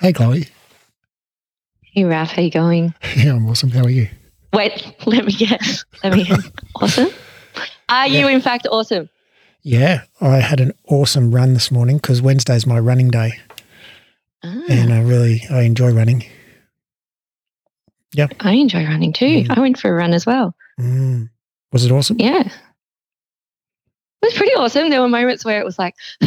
Hey, Chloe. Hey, Raf, how you going? Yeah, I'm awesome. How are you? Wait, let me guess. Let me guess. awesome? Are you, in fact, awesome? Yeah, I had an awesome run this morning because Wednesday's my running day, Ah, and I really I enjoy running. Yeah, I enjoy running too. Mm. I went for a run as well. Mm. Was it awesome? Yeah. It was pretty awesome. There were moments where it was like,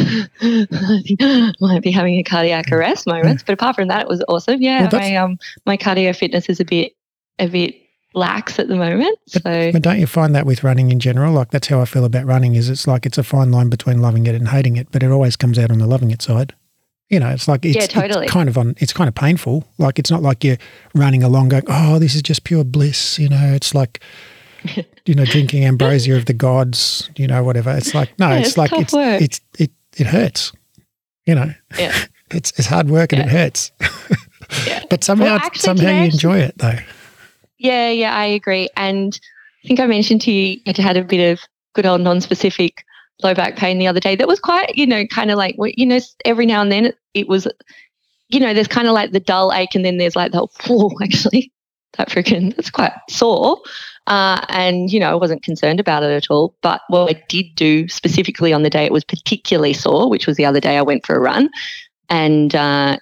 might be having a cardiac arrest moments, but apart from that, it was awesome. Yeah, Well, my um my cardio fitness is a bit a bit lax at the moment. So But don't you find that with running in general? Like that's how I feel about running. Is it's like it's a fine line between loving it and hating it, but it always comes out on the loving it side. You know, it's like it's, Yeah, totally. it's kind of on. It's kind of painful. Like it's not like you're running along going, "Oh, this is just pure bliss." You know, it's like you know drinking ambrosia of the gods. You know, whatever. It's like no, Yeah, it's, it's like it's work. it's it it hurts. You know, yeah. it's it's hard work and it hurts. Yeah. but somehow Well, actually, somehow you actually- enjoy it though. Yeah, yeah, I agree. And I think I mentioned to you I had a bit of good old non-specific low back pain the other day. That was quite, you know, kind of like you know, every now and then it, it was, you know, there's kind of like the dull ache, and then there's like the whoa, oh, actually, that freaking that's quite sore. Uh, and you know, I wasn't concerned about it at all. But what I did do specifically on the day it was particularly sore, which was the other day I went for a run, and uh,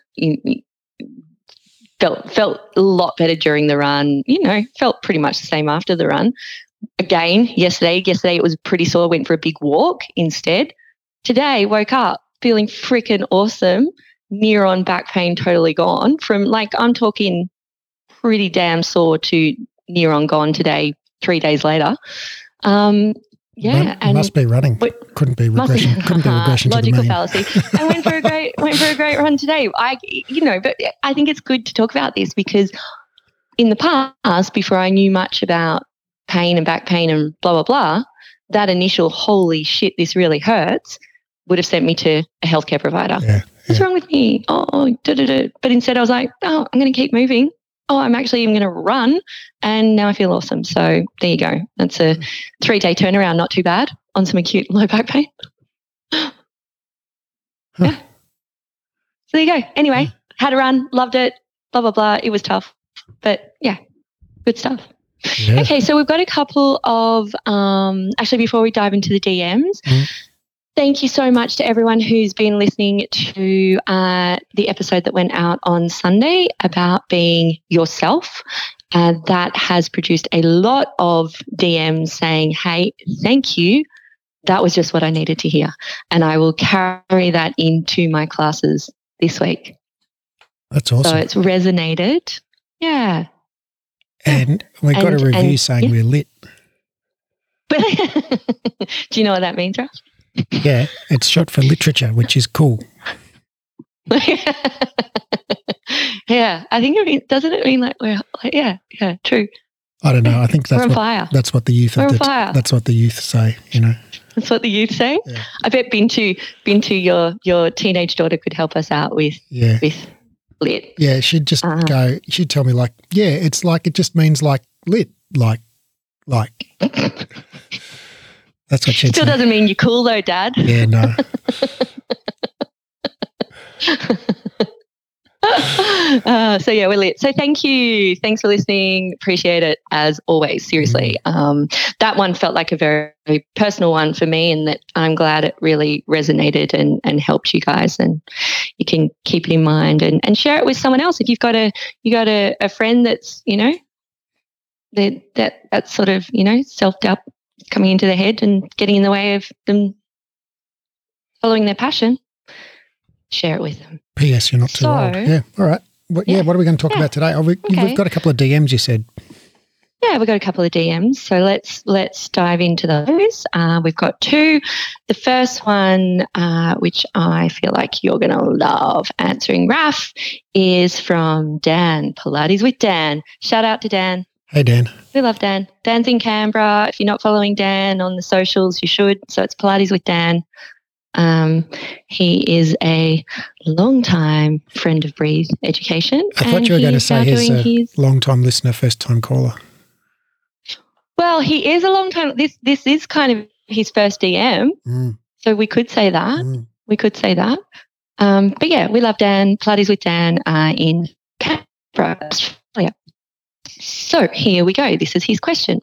felt felt a lot better during the run. You know, felt pretty much the same after the run. Again, yesterday, yesterday it was pretty sore. Went for a big walk instead. Today, woke up feeling freaking awesome. Near on back pain totally gone. From like I'm talking pretty damn sore to near on gone today. Three days later. Um, yeah, and must be running. Wait, Couldn't be must regression. Couldn't be regression Logical fallacy. I went for a great went for a great run today. I you know, but I think it's good to talk about this because in the past, before I knew much about pain and back pain and blah blah blah, that initial holy shit, this really hurts would have sent me to a healthcare provider. Yeah, What's yeah. wrong with me? Oh, da, da, da. but instead I was like, oh, I'm going to keep moving. Oh, I'm actually even going to run, and now I feel awesome. So there you go. That's a three day turnaround. Not too bad on some acute low back pain. Yeah. So there you go. Anyway, had a run, loved it. Blah blah blah. It was tough, but yeah, good stuff. Yeah. Okay, so we've got a couple of um, actually before we dive into the DMs. Mm. Thank you so much to everyone who's been listening to uh, the episode that went out on Sunday about being yourself. Uh, that has produced a lot of DMs saying, "Hey, thank you. That was just what I needed to hear," and I will carry that into my classes this week. That's awesome. So it's resonated. Yeah. and we got And- a review and- saying yeah. we're lit. Do you know what that means, Raf? Yeah, it's short for literature, which is cool. yeah, I think it means, doesn't it mean like we're like, yeah, yeah, true. I don't know. I think that's what fire. that's what the youth the, fire. that's what the youth say. You know. That's what the youth say. Yeah. I bet Bintu, Bintu, your your teenage daughter could help us out with Yeah. with lit. Yeah. She'd just Uh-huh. go. She'd tell me like, yeah, it's like it just means like lit, like, like. That's what she'd Still doesn't mean you're cool though, Dad. Yeah. No. uh, so yeah, we're lit. So thank you. Thanks for listening. Appreciate it as always. Seriously, um, that one felt like a very, very personal one for me, and that I'm glad it really resonated and and helped you guys. And you can keep it in mind and and share it with someone else if you've got a you got a, a friend that's you know that that that's sort of you know self doubt coming into their head and getting in the way of them following their passion. Share it with them. P.S. You're not too old. So- Yeah. All right. What, yeah. Yeah. What are we going to talk Yeah. about today? Oh, we, Okay. We've got a couple of DMs. You said. Yeah, we've got a couple of DMs, so let's let's dive into those. Uh, we've got two. The first one, uh, which I feel like you're going to love answering, Raf, is from Dan Pilates with Dan. Shout out to Dan. Hey Dan. We love Dan. Dan's in Canberra. If you're not following Dan on the socials, you should. So it's Pilates with Dan. Um, he is a long time friend of Breathe Education. I thought and you were going to say he's a his- long time listener, first time caller. Well, he is a long time. This this is kind of his first DM. Mm. So we could say that. Mm. We could say that. Um, but yeah, we love Dan. Pilates with Dan uh, in Canberra. So here we go. This is his question.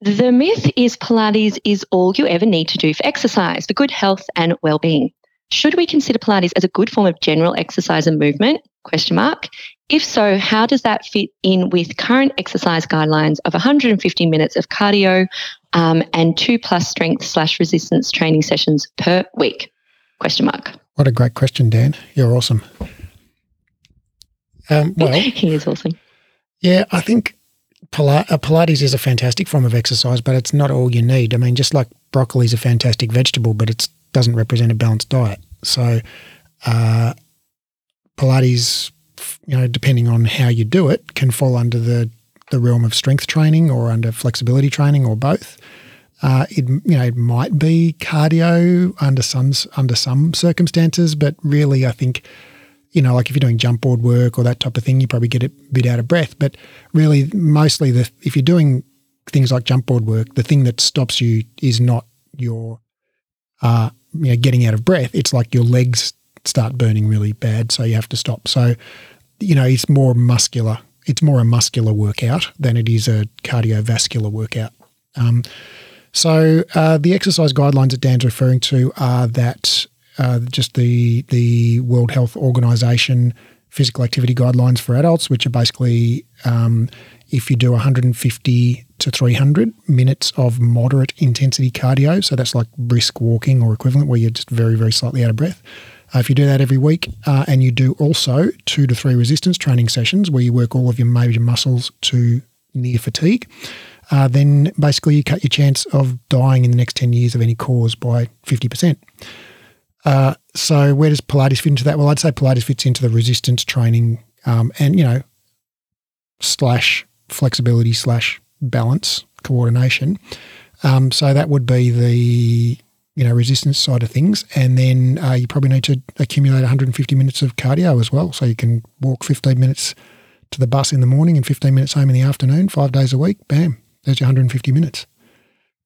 The myth is Pilates is all you ever need to do for exercise, for good health and well-being. Should we consider Pilates as a good form of general exercise and movement? Question mark. If so, how does that fit in with current exercise guidelines of 150 minutes of cardio um, and two plus strength slash resistance training sessions per week? Question mark. What a great question, Dan. You're awesome. Um, well, he is awesome. Yeah, I think uh, Pilates is a fantastic form of exercise, but it's not all you need. I mean, just like broccoli is a fantastic vegetable, but it doesn't represent a balanced diet. So, uh, Pilates, you know, depending on how you do it, can fall under the the realm of strength training or under flexibility training or both. Uh, it you know it might be cardio under some under some circumstances, but really, I think you know, like if you're doing jump board work or that type of thing, you probably get a bit out of breath. But really, mostly, the if you're doing things like jump board work, the thing that stops you is not your, uh, you know, getting out of breath. It's like your legs start burning really bad, so you have to stop. So, you know, it's more muscular. It's more a muscular workout than it is a cardiovascular workout. Um, so uh, the exercise guidelines that Dan's referring to are that uh, just the the World Health Organization physical activity guidelines for adults, which are basically um, if you do 150 to 300 minutes of moderate intensity cardio, so that's like brisk walking or equivalent, where you're just very very slightly out of breath. Uh, if you do that every week, uh, and you do also two to three resistance training sessions where you work all of your major muscles to near fatigue, uh, then basically you cut your chance of dying in the next 10 years of any cause by 50%. Uh, so where does Pilates fit into that? Well, I'd say Pilates fits into the resistance training um, and, you know, slash flexibility slash balance coordination. Um, so that would be the, you know, resistance side of things. And then uh, you probably need to accumulate 150 minutes of cardio as well. So you can walk 15 minutes to the bus in the morning and 15 minutes home in the afternoon, five days a week. Bam, there's your 150 minutes.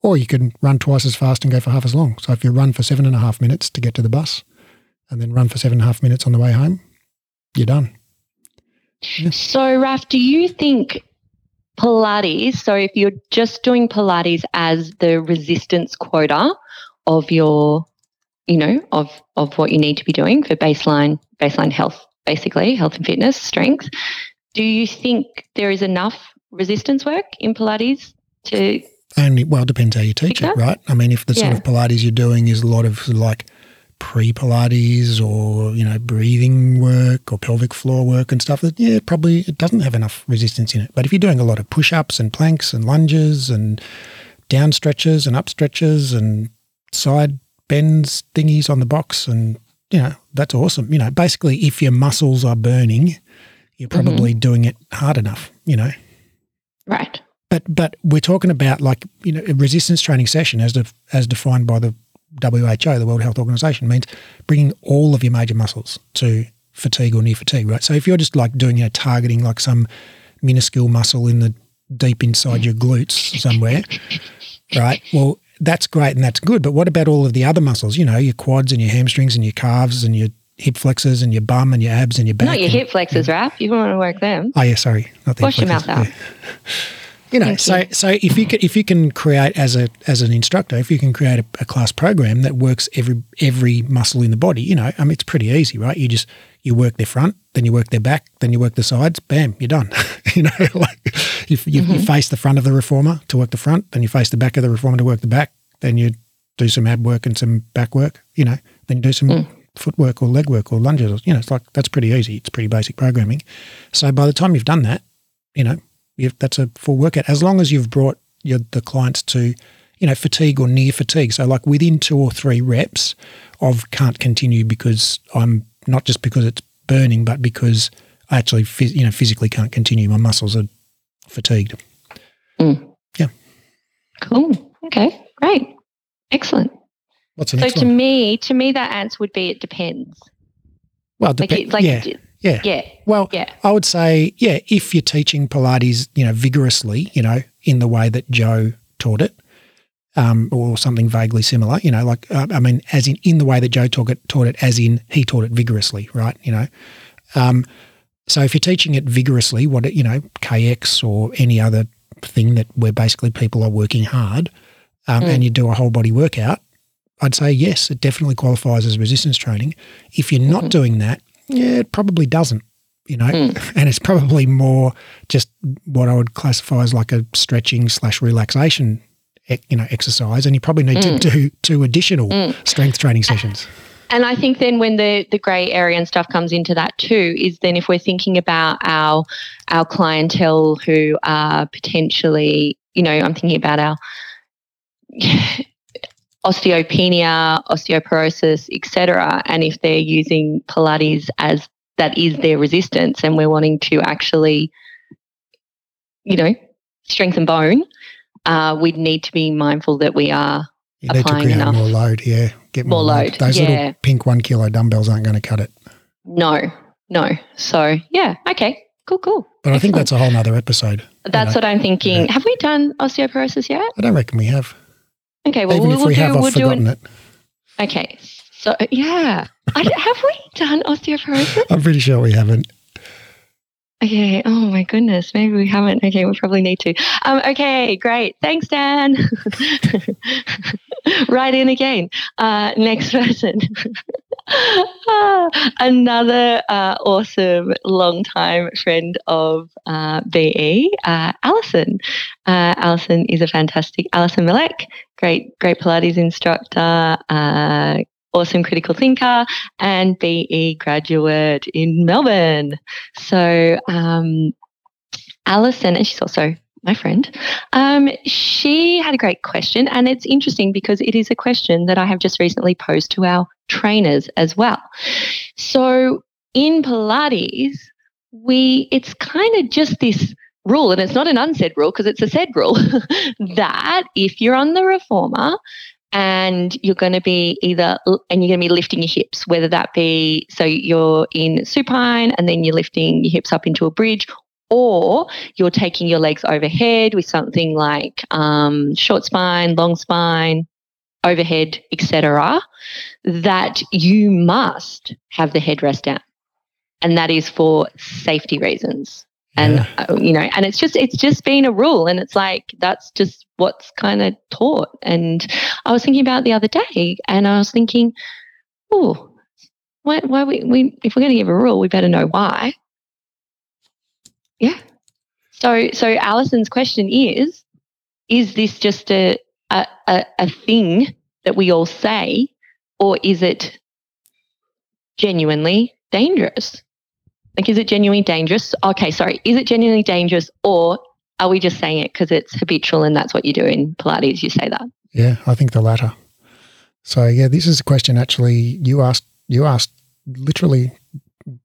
Or you can run twice as fast and go for half as long. So if you run for seven and a half minutes to get to the bus and then run for seven and a half minutes on the way home, you're done. Yeah. So, Raf, do you think Pilates, so if you're just doing Pilates as the resistance quota of your, you know, of of what you need to be doing for baseline baseline health, basically health and fitness, strength, do you think there is enough resistance work in Pilates to only well, it depends how you teach it, right? I mean, if the yeah. sort of Pilates you're doing is a lot of like pre Pilates or you know breathing work or pelvic floor work and stuff, that yeah, probably it doesn't have enough resistance in it. But if you're doing a lot of push ups and planks and lunges and down stretches and up stretches and side bends thingies on the box and you know that's awesome. You know, basically, if your muscles are burning, you're probably mm-hmm. doing it hard enough. You know, right. But but we're talking about like you know a resistance training session as as defined by the WHO, the World Health Organization, means bringing all of your major muscles to fatigue or near fatigue, right? So if you're just like doing you know targeting like some minuscule muscle in the deep inside your glutes somewhere, right? Well, that's great and that's good. But what about all of the other muscles? You know, your quads and your hamstrings and your calves and your hip flexors and your bum and your abs and your back. Not your and, hip flexors. Raf. You want to work them. Oh yeah, sorry. Not the Wash your mouth out. Yeah. You know, so you. so if you can, if you can create as a as an instructor, if you can create a, a, class program that works every every muscle in the body, you know, I mean, it's pretty easy, right? You just you work their front, then you work their back, then you work the sides, bam, you're done. you know, like you, you, mm-hmm. you face the front of the reformer to work the front, then you face the back of the reformer to work the back, then you do some ab work and some back work, you know, then you do some mm. footwork or leg work or lunges. You know, it's like that's pretty easy. It's pretty basic programming. So by the time you've done that, you know, that's a full workout as long as you've brought your, the clients to you know fatigue or near fatigue. So like within two or three reps of can't continue because i'm not just because it's burning but because i actually you know physically can't continue. My muscles are fatigued. Mm. yeah. Cool. Okay. Great. Excellent. What's the so next to one? me to me that answer would be it depends. Well, dep- like, like yeah. Yeah. Yeah. Well, yeah. I would say, yeah, if you're teaching Pilates, you know, vigorously, you know, in the way that Joe taught it, um, or something vaguely similar. You know, like uh, I mean, as in in the way that Joe taught it, taught it, as in he taught it vigorously, right? You know, um, so if you're teaching it vigorously, what it, you know, KX or any other thing that where basically people are working hard, um, mm. and you do a whole body workout, I'd say yes, it definitely qualifies as resistance training. If you're not mm-hmm. doing that, yeah, it probably doesn't. You know, mm. and it's probably more just what I would classify as like a stretching slash relaxation you know exercise, and you probably need mm. to do two additional mm. strength training sessions. And I think then when the the grey area and stuff comes into that too, is then if we're thinking about our our clientele who are potentially, you know, I'm thinking about our osteopenia, osteoporosis, etc. And if they're using Pilates as that is their resistance, and we're wanting to actually, you know, strengthen bone, uh, we need to be mindful that we are you applying need to enough. more load. Yeah, get more, more load. load. Those yeah. little pink one kilo dumbbells aren't going to cut it. No, no. So yeah, okay, cool, cool. But Excellent. I think that's a whole other episode. That's you know? what I'm thinking. Yeah. Have we done osteoporosis yet? I don't reckon we have. Okay, well, Even we'll, if we do, have, we'll I've forgotten it. Okay, so yeah, I, have we done osteoporosis? I'm pretty sure we haven't. Okay. Oh my goodness. Maybe we haven't. Okay, we probably need to. Um, okay, great. Thanks, Dan. right in again. Uh, next person. another uh, awesome long-time friend of uh, BE, uh, Alison. Uh, Alison is a fantastic Alison Milek, great, great Pilates instructor, uh, awesome critical thinker and BE graduate in Melbourne. So, um, Alison, and she's also my friend, um, she had a great question. And it's interesting because it is a question that I have just recently posed to our trainers as well. So, in Pilates, we it's kind of just this rule, and it's not an unsaid rule because it's a said rule that if you're on the reformer and you're going to be either and you're going to be lifting your hips whether that be so you're in supine and then you're lifting your hips up into a bridge or you're taking your legs overhead with something like um, short spine long spine overhead etc that you must have the headrest down. And that is for safety reasons and yeah. uh, you know and it's just it's just been a rule and it's like that's just what's kind of taught. And i was thinking about the other day and i was thinking oh why why we, we if we're going to give a rule we better know why. Yeah. So so alison's question is is this just a a, a, a thing that we all say or is it genuinely dangerous like, is it genuinely dangerous? Okay, sorry. Is it genuinely dangerous or are we just saying it because it's habitual and that's what you do in Pilates? You say that. Yeah, I think the latter. So yeah, this is a question actually you asked you asked literally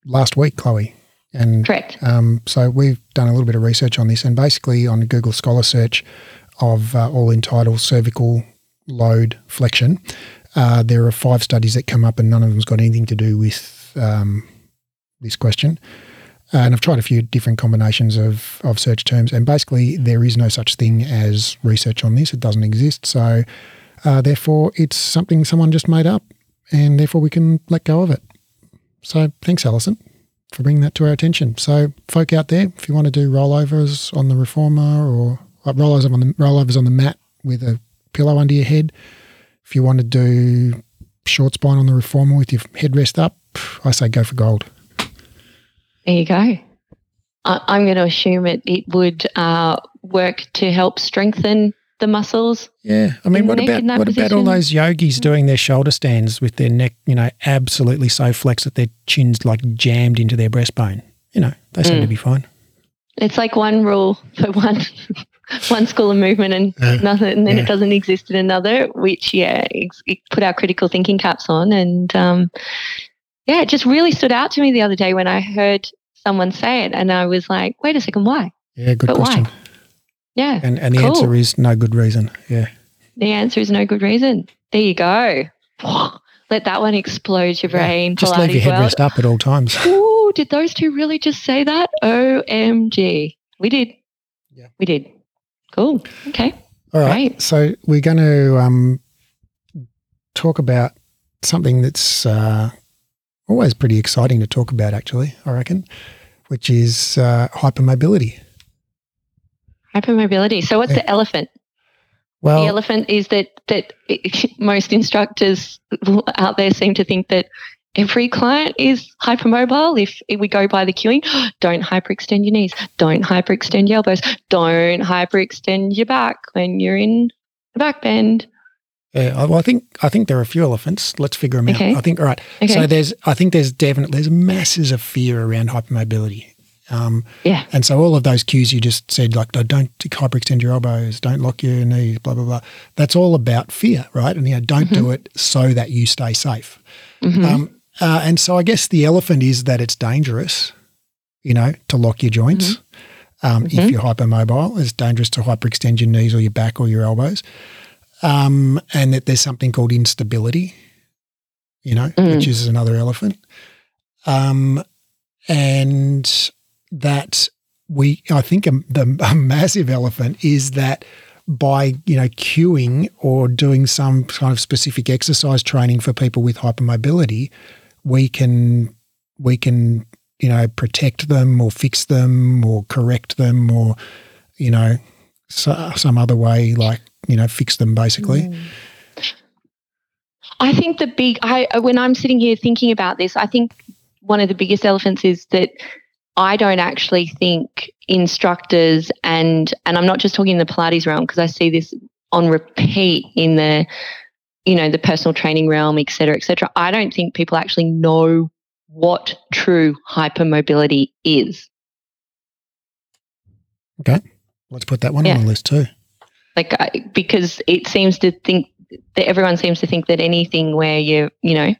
last week, Chloe. And correct. Um, so we've done a little bit of research on this, and basically on Google Scholar search of uh, all entitled cervical load flexion, uh, there are five studies that come up, and none of them's got anything to do with um, this question. And I've tried a few different combinations of, of search terms, and basically there is no such thing as research on this. It doesn't exist. So, uh, therefore, it's something someone just made up, and therefore we can let go of it. So, thanks, Alison, for bringing that to our attention. So, folk out there, if you want to do rollovers on the reformer or uh, rollovers on the rollovers on the mat with a pillow under your head, if you want to do short spine on the reformer with your headrest up, I say go for gold. There you go. I, am going to assume it, it would uh, work to help strengthen the muscles. Yeah, I mean, what about what position? about all those yogis doing their shoulder stands with their neck, you know, absolutely so flexed that their chin's like jammed into their breastbone? You know, they seem mm. to be fine. It's like one rule for one one school of movement and uh, nothing, and then yeah. it doesn't exist in another. Which, yeah, it put our critical thinking caps on, and um, yeah, it just really stood out to me the other day when I heard someone say it, and I was like, wait a second, why? Yeah, good but question. Why? Yeah. And and the cool. answer is no good reason. Yeah. The answer is no good reason. There you go. Let that one explode your brain. Yeah, just Pilates leave your headrest up at all times. Ooh, did those two really just say that? OMG. We did. Yeah. We did. Cool. Okay. All right. Right. So we're going to um, talk about something that's uh, always pretty exciting to talk about, actually, I reckon, which is uh, hypermobility. Hypermobility. So what's Yeah. the elephant? Well, the elephant is that that most instructors out there seem to think that every client is hypermobile. If, if we go by the cueing, don't hyperextend your knees, don't hyperextend your elbows, don't hyperextend your back when you're in the back bend. Yeah, I- well, I think I think there are a few elephants. Let's figure them Okay. out. I think all right. Okay. So there's I think there's definitely there's masses of fear around hypermobility. Um, yeah. And so all of those cues you just said, like don't hyperextend your elbows, don't lock your knees, blah blah blah. That's all about fear, right? And you know, don't do it so that you stay safe. Mhm. Um, uh, and so I guess the elephant is that it's dangerous, you know, to lock your joints. Um, If Mhm. you're hypermobile, it's dangerous to hyperextend your knees or your back or your elbows. Um, and that there's something called instability, you know, Mm. which is another elephant. Um, and that we, I think a, the a massive elephant is that by you know cueing or doing some kind of specific exercise training for people with hypermobility, we can we can you know protect them or fix them or correct them or you know so, some other way like you know fix them basically. Mm. I think the big I uh, when I'm sitting here thinking about this, I think one of the biggest elephants is that I don't actually think instructors and and I'm not just talking in the Pilates realm because I see this on repeat in the you know the personal training realm, et cetera, et cetera. I don't think people actually know what true hypermobility is. Okay, let's put that one Yeah. on the list too. Like I, because it seems to think that everyone seems to think that anything where you're you know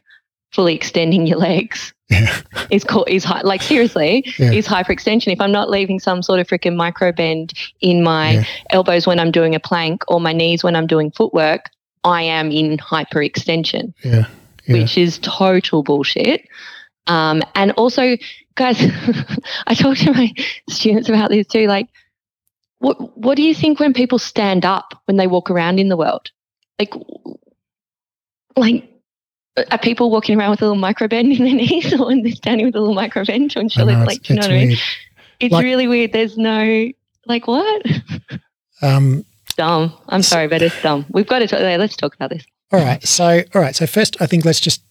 fully extending your legs Yeah, is called is hy- like seriously Yeah. is hyperextension. If I'm not leaving some sort of freaking micro bend in my Yeah. elbows when I'm doing a plank or my knees when I'm doing footwork, I am in hyperextension, yeah, yeah. which is total bullshit. Um, and also, guys, I talk to my students about this too. Like, what what do you think when people stand up when they walk around in the world? Like, like are people walking around with a little micro bend in their knees or when they're standing with a little micro bend on I shoulder? know, Like, you know what I mean? It's Like- really weird. There's no like what? Um, dumb. I'm sorry, but it's dumb. We've got to talk, let's talk about this. All right. So, all right. So first, I think let's just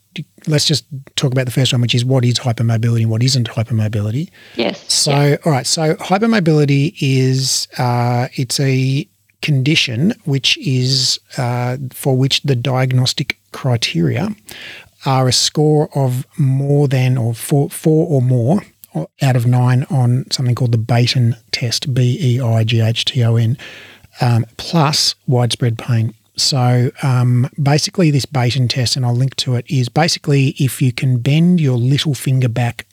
let's just talk about the first one, which is what is hypermobility and what isn't hypermobility. Yes. So, yeah. all right. So, hypermobility is uh, it's a condition which is uh, for which the diagnostic criteria are a score of more than or four, four or more out of nine on something called the Beighton test, B E I G H T O N, um, plus widespread pain. So um, basically, this Beighton test, and I'll link to it, is basically if you can bend your little finger back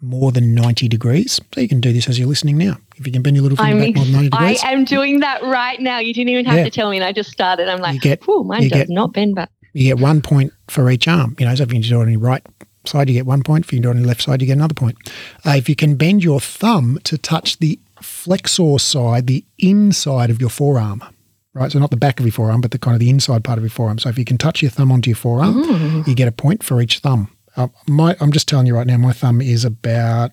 more than 90 degrees. So you can do this as you're listening now. If you can bend your little finger I'm back more than 90 degrees. I am doing that right now. You didn't even have Yeah. to tell me, and I just started. I'm like, You get- "Whew, mine does get- not bend back. you get one point for each arm. You know, so if you do it on your right side, you get one point. If you do it on your left side, you get another point. Uh, if you can bend your thumb to touch the flexor side, the inside of your forearm, right? So not the back of your forearm, but the kind of the inside part of your forearm. So if you can touch your thumb onto your forearm, you get a point for each thumb. Uh, my, I'm just telling you right now, my thumb is about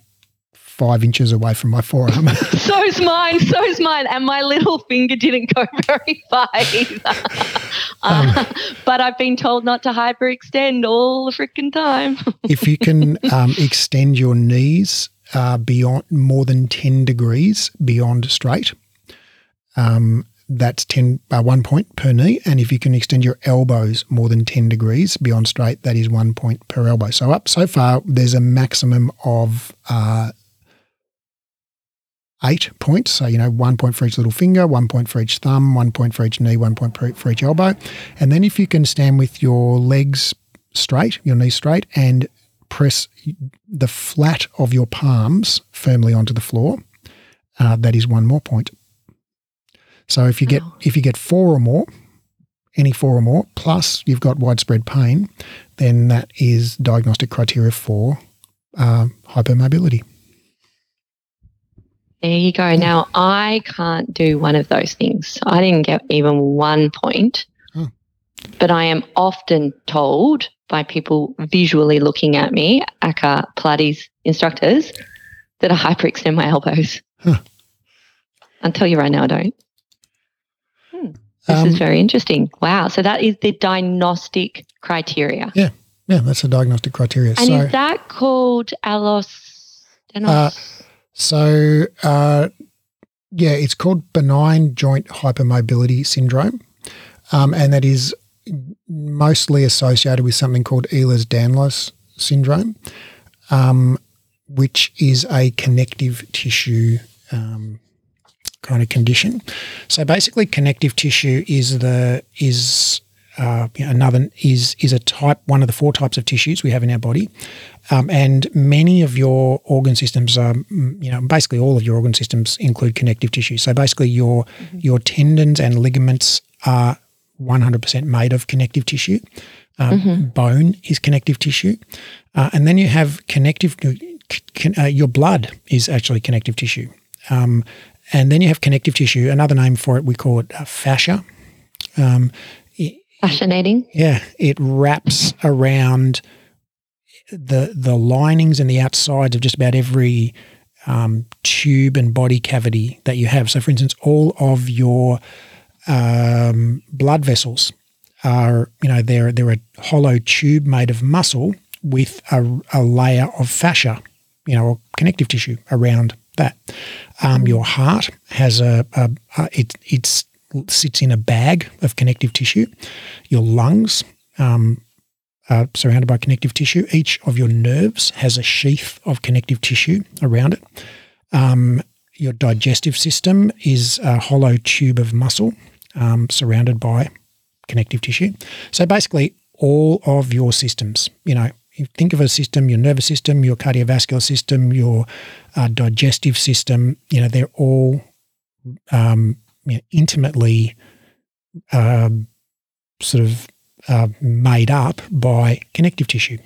five inches away from my forearm. So's mine. So's mine. And my little finger didn't go very far either. Um, Uh, but I've been told not to hyperextend all the freaking time. if you can um, extend your knees uh, beyond more than 10 degrees beyond straight, um, that's 10, uh, one point per knee. And if you can extend your elbows more than 10 degrees beyond straight, that is one point per elbow. So up so far, there's a maximum of uh, eight points. So, you know, one point for each little finger, one point for each thumb, one point for each knee, one point for, each elbow. And then if you can stand with your legs straight, your knees straight, and press the flat of your palms firmly onto the floor, uh, that is one more point. So if you get if you get four or more, any four or more, plus you've got widespread pain, then that is diagnostic criteria for uh, hypermobility. There you go. Now, I can't do one of those things. I didn't get even one point. Oh. But I am often told by people visually looking at me, aka Pilates instructors, that I hyperextend my elbows. Huh. I'll tell you right now, I don't. This Um, is very interesting. Wow. So that is the diagnostic criteria. Yeah, Yeah, that's a diagnostic criteria. And so, is that called allos? Uh, so uh, yeah, it's called benign joint hypermobility syndrome, um, and that is mostly associated with something called Ehlers-Danlos syndrome, um, which is a connective tissue um, kind of condition. So basically, connective tissue is the is uh, you know, another is is a type one of the four types of tissues we have in our body, um, and many of your organ systems are mm, you know basically all of your organ systems include connective tissue. So basically, your your tendons and ligaments are 100% made of connective tissue. Um, Bone is connective tissue, uh, and then you have connective. Con, uh, your blood is actually connective tissue, um, and then you have connective tissue. Another name for it, we call it uh, fascia. Um, Fascinating. yeah, it wraps around the the linings and the outsides of just about every um, tube and body cavity that you have. So, for instance, all of your um, blood vessels are, you know, they're they're a hollow tube made of muscle with a, a layer of fascia, you know, or connective tissue around that. Um, your heart has a, a, a it it's sits in a bag of connective tissue. Your lungs um, are surrounded by connective tissue. Each of your nerves has a sheath of connective tissue around it. Um, your digestive system is a hollow tube of muscle um, surrounded by connective tissue. So basically, all of your systems, you know, you think of a system, your nervous system, your cardiovascular system, your uh, digestive system, you know, they're all um, you know, intimately um, sort of uh, made up by connective tissue.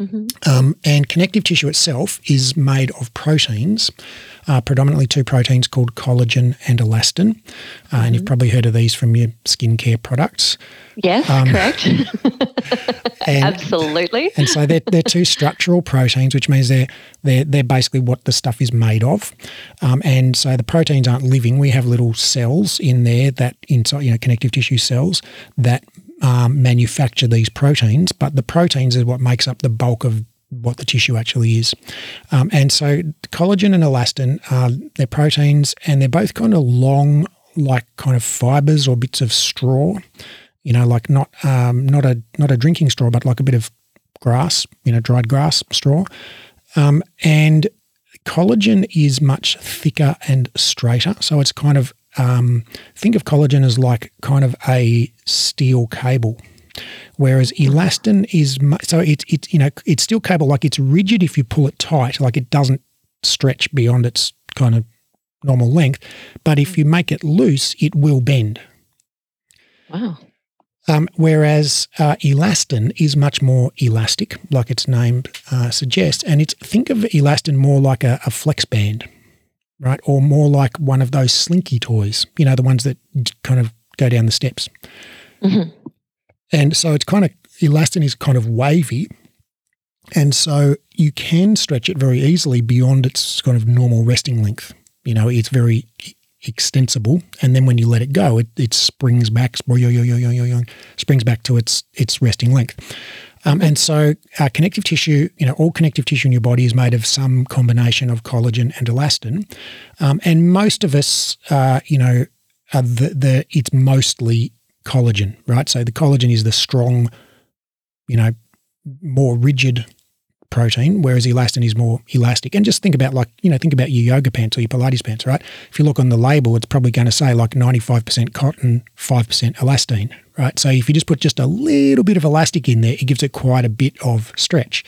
Hmm Um, and connective tissue itself is made of proteins, uh, predominantly two proteins called collagen and elastin. Uh, And you've probably heard of these from your skincare products. Yes, Um, correct. And, Absolutely. and so they're, they're two structural proteins, which means they're, they're, they're basically what the stuff is made of. Um, and so the proteins aren't living. We have little cells in there that inside, you know, connective tissue cells that um, manufacture these proteins, but the proteins is what makes up the bulk of what the tissue actually is. Um, and so collagen and elastin are they're proteins and they're both kind of long, like kind of fibers or bits of straw. You know, like not um, not a not a drinking straw, but like a bit of grass, you know, dried grass straw. Um, and collagen is much thicker and straighter. So it's kind of um, think of collagen as like kind of a steel cable, whereas elastin is so it's it's you know it's still cable like it's rigid if you pull it tight, like it doesn't stretch beyond its kind of normal length. But if you make it loose, it will bend. Wow. Um, whereas uh, elastin is much more elastic, like its name uh, suggests, and it's think of elastin more like a, a flex band, right, or more like one of those slinky toys, you know, the ones that kind of go down the steps. Mhm. And so it's kind of elastin is kind of wavy, and so you can stretch it very easily beyond its kind of normal resting length. You know, it's very extensible, and then when you let it go, it, it springs back, springs back to its its resting length. Um, and so, connective tissue, you know, all connective tissue in your body is made of some combination of collagen and elastin, um, and most of us, uh, you know, the the it's mostly collagen, right? So the collagen is the strong, you know, more rigid protein, whereas elastin is more elastic. And just think about like, you know, think about your yoga pants or your Pilates pants, right? If you look on the label, it's probably going to say like 95% cotton, 5% elastane, right? So if you just put just a little bit of elastic in there, it gives it quite a bit of stretch.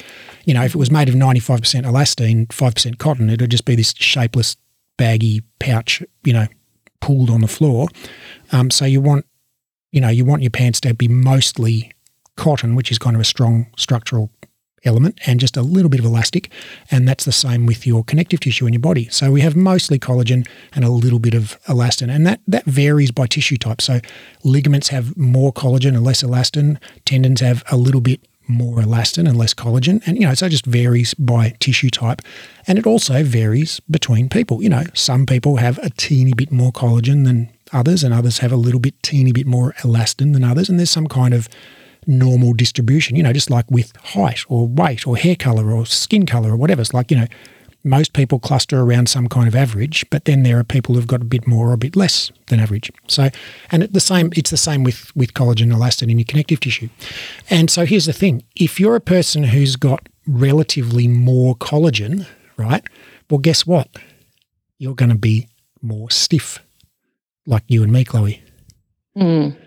You know, if it was made of 95% elastane, 5% cotton, it would just be this shapeless, baggy pouch, you know, pulled on the floor. Um, so you want, you know, you want your pants to be mostly cotton, which is kind of a strong structural element and just a little bit of elastic. And that's the same with your connective tissue in your body. So we have mostly collagen and a little bit of elastin. And that, that varies by tissue type. So ligaments have more collagen and less elastin. Tendons have a little bit more elastin and less collagen. And, you know, so it just varies by tissue type. And it also varies between people. You know, some people have a teeny bit more collagen than others, and others have a little bit, teeny bit more elastin than others. And there's some kind of normal distribution, you know, just like with height or weight or hair color or skin color or whatever. It's like, you know, most people cluster around some kind of average, but then there are people who've got a bit more or a bit less than average. So, and the same, it's the same with with collagen elastin in your connective tissue. And so here's the thing: if you're a person who's got relatively more collagen, right? Well, guess what? You're going to be more stiff, like you and me, Chloe. Mm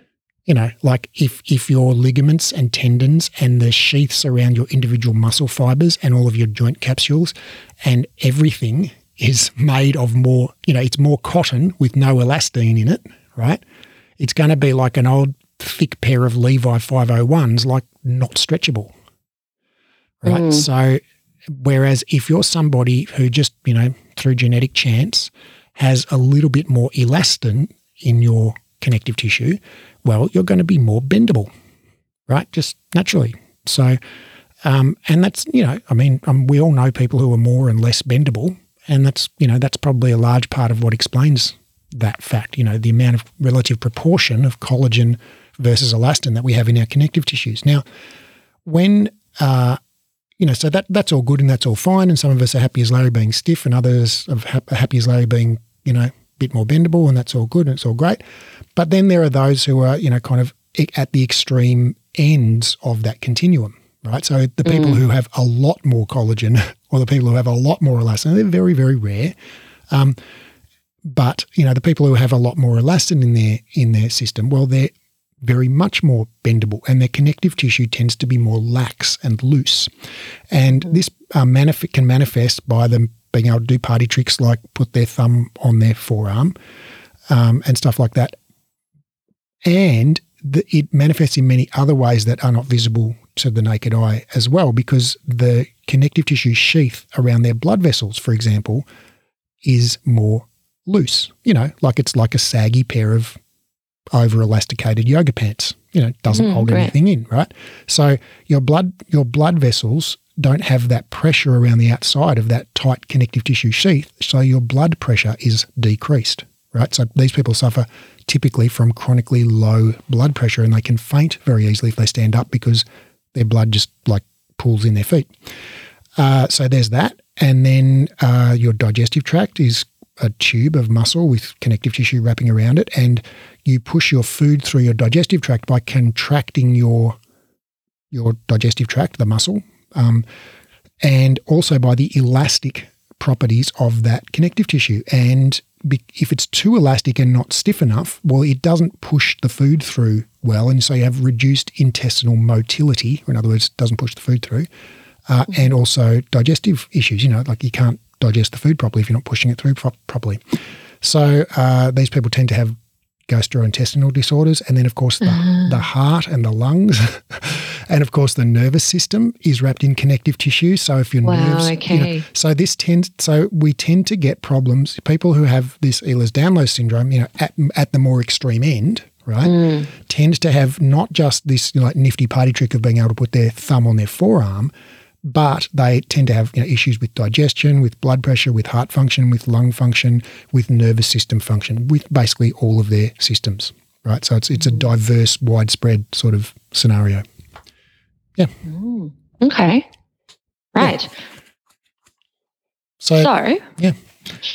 you know, like if if your ligaments and tendons and the sheaths around your individual muscle fibers and all of your joint capsules and everything is made of more, you know, it's more cotton with no elastane in it, right? It's going to be like an old thick pair of Levi 501s, like not stretchable, right? Mm. So, whereas if you're somebody who just, you know, through genetic chance has a little bit more elastin in your connective tissue, well, you're going to be more bendable, right? Just naturally. So, um, and that's, you know, I mean, um, we all know people who are more and less bendable. And that's, you know, that's probably a large part of what explains that fact, you know, the amount of relative proportion of collagen versus elastin that we have in our connective tissues. Now, when, uh, you know, so that that's all good and that's all fine. And some of us are happy as Larry being stiff and others are happy as Larry being, you know, bit more bendable and that's all good and it's all great. But then there are those who are, you know, kind of at the extreme ends of that continuum, right? So the people mm. who have a lot more collagen or the people who have a lot more elastin, they're very, very rare. Um, but you know, the people who have a lot more elastin in their in their system, well, they're very much more bendable, and their connective tissue tends to be more lax and loose. And mm. this uh, manif- can manifest by them being able to do party tricks like put their thumb on their forearm um, and stuff like that and the, it manifests in many other ways that are not visible to the naked eye as well, because the connective tissue sheath around their blood vessels, for example, is more loose. You know, like it's like a saggy pair of over elasticated yoga pants. You know, doesn't mm, hold anything in, right? So your blood your blood vessels don't have that pressure around the outside of that tight connective tissue sheath, so your blood pressure is decreased, right? So these people suffer typically from chronically low blood pressure and they can faint very easily if they stand up because their blood just like pools in their feet. Uh, so there's that. And then uh, your digestive tract is a tube of muscle with connective tissue wrapping around it. And you push your food through your digestive tract by contracting your your digestive tract, the muscle, um, and also by the elastic properties of that connective tissue. And if it's too elastic and not stiff enough, well, it doesn't push the food through well, and so you have reduced intestinal motility, or in other words, doesn't push the food through, uh, mm-hmm. and also digestive issues. You know, like you can't digest the food properly if you're not pushing it through pro- properly. So uh, these people tend to have gastrointestinal disorders, and then of course the, uh-huh. the heart and the lungs, and of course the nervous system is wrapped in connective tissue. So if your wow, nerves, okay. You know, so this tends, so we tend to get problems. People who have this Ehlers-Danlos syndrome, you know, at, at the more extreme end, right, mm. tend to have not just this you know, like nifty party trick of being able to put their thumb on their forearm, but they tend to have you know, issues with digestion, with blood pressure, with heart function, with lung function, with nervous system function, with basically all of their systems. Right, so it's it's a diverse, widespread sort of scenario. Yeah. Mm, okay. Right. Yeah. So, so yeah.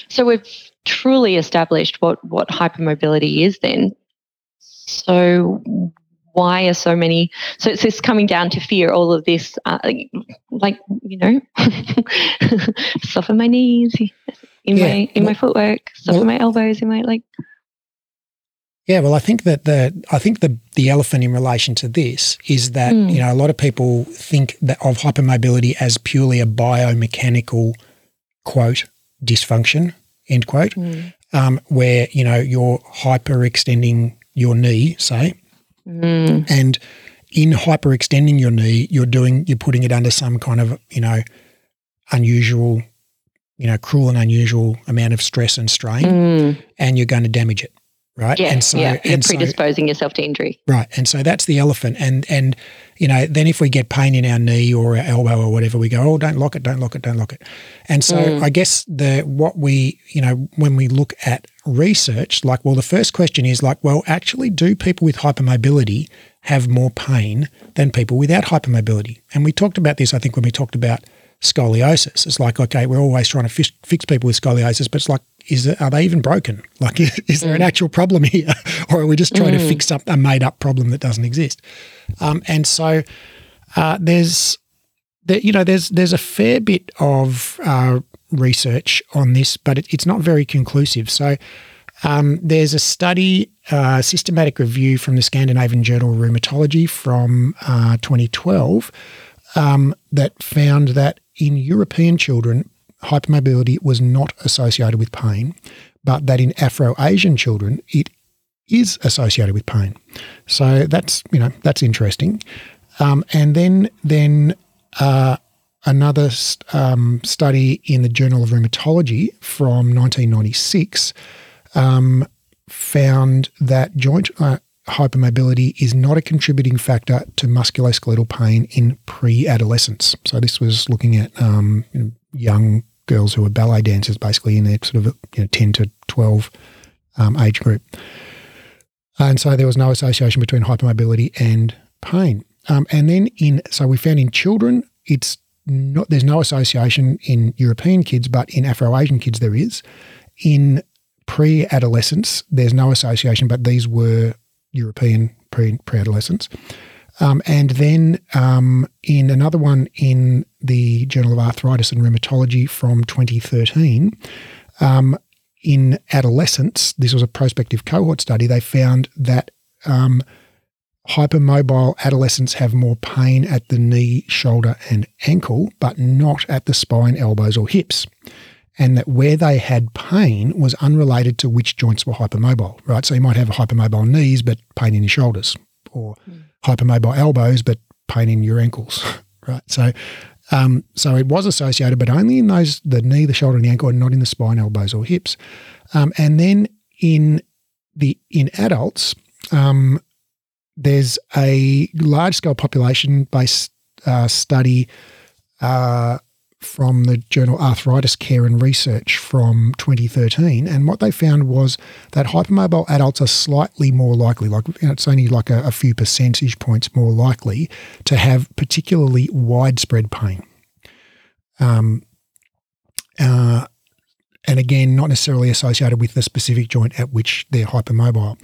So we've truly established what what hypermobility is. Then, so why are so many so it's just coming down to fear all of this uh, like you know soften my knees in yeah. my in well, my footwork soften well, my elbows in my like yeah well i think that the i think the the elephant in relation to this is that mm. you know a lot of people think that of hypermobility as purely a biomechanical quote dysfunction end quote mm. um, where you know you're hyperextending your knee say Mm. And in hyperextending your knee, you're doing you're putting it under some kind of you know unusual, you know, cruel and unusual amount of stress and strain, Mm. and you're going to damage it, right? Yeah, and so yeah. You're and so predisposing yourself to injury. Right. And so that's the elephant. And and you know, then if we get pain in our knee or our elbow or whatever, we go, oh, don't lock it, don't lock it, don't lock it. And so Mm. I guess the what we you know when we look at research, like, well, the first question is like, well, actually, do people with hypermobility have more pain than people without hypermobility? And we talked about this, I think, when we talked about scoliosis. It's like, okay, we're always trying to fix, fix people with scoliosis, but it's like, is it, are they even broken? Like, is there an actual problem here, or are we just trying to fix up a made up problem that doesn't exist? Um, and so uh, there's, there, you know, there's there's a fair bit of uh, research on this, but it, it's not very conclusive. So um, there's a study, uh, systematic review from the Scandinavian Journal of Rheumatology from uh, 2012 um, that found that in European children, hypermobility was not associated with pain, but that in Afro-Asian children, it is associated with pain. So that's you know that's interesting. Um, and then then uh, another st- um, study in the Journal of Rheumatology from 1996 um, found that joint uh, hypermobility is not a contributing factor to musculoskeletal pain in pre-adolescence. So this was looking at um, young girls who were ballet dancers, basically in their sort of you know, 10 to 12 um, age group. And so there was no association between hypermobility and pain. Um, and then in so we found in children, it's not there's no association in European kids, but in Afro-Asian kids there is. In pre-adolescence, there's no association, but these were European pre pre-adolescents. Um, and then um, in another one in the Journal of Arthritis and Rheumatology from 2013, um, in adolescents, this was a prospective cohort study, they found that um, hypermobile adolescents have more pain at the knee, shoulder, and ankle, but not at the spine, elbows, or hips. And that where they had pain was unrelated to which joints were hypermobile, right? So you might have hypermobile knees, but pain in your shoulders, or hypermobile elbows, but pain in your ankles, right? So, um, so it was associated, but only in those the knee, the shoulder, and the ankle, and not in the spine, elbows, or hips. Um, and then in the in adults, um, there's a large scale population based uh, study uh, from the journal Arthritis Care and Research from 2013. And what they found was that hypermobile adults are slightly more likely, like you know, it's only like a, a few percentage points more likely to have particularly widespread pain. Um, uh, and again, not necessarily associated with the specific joint at which they're hypermobile.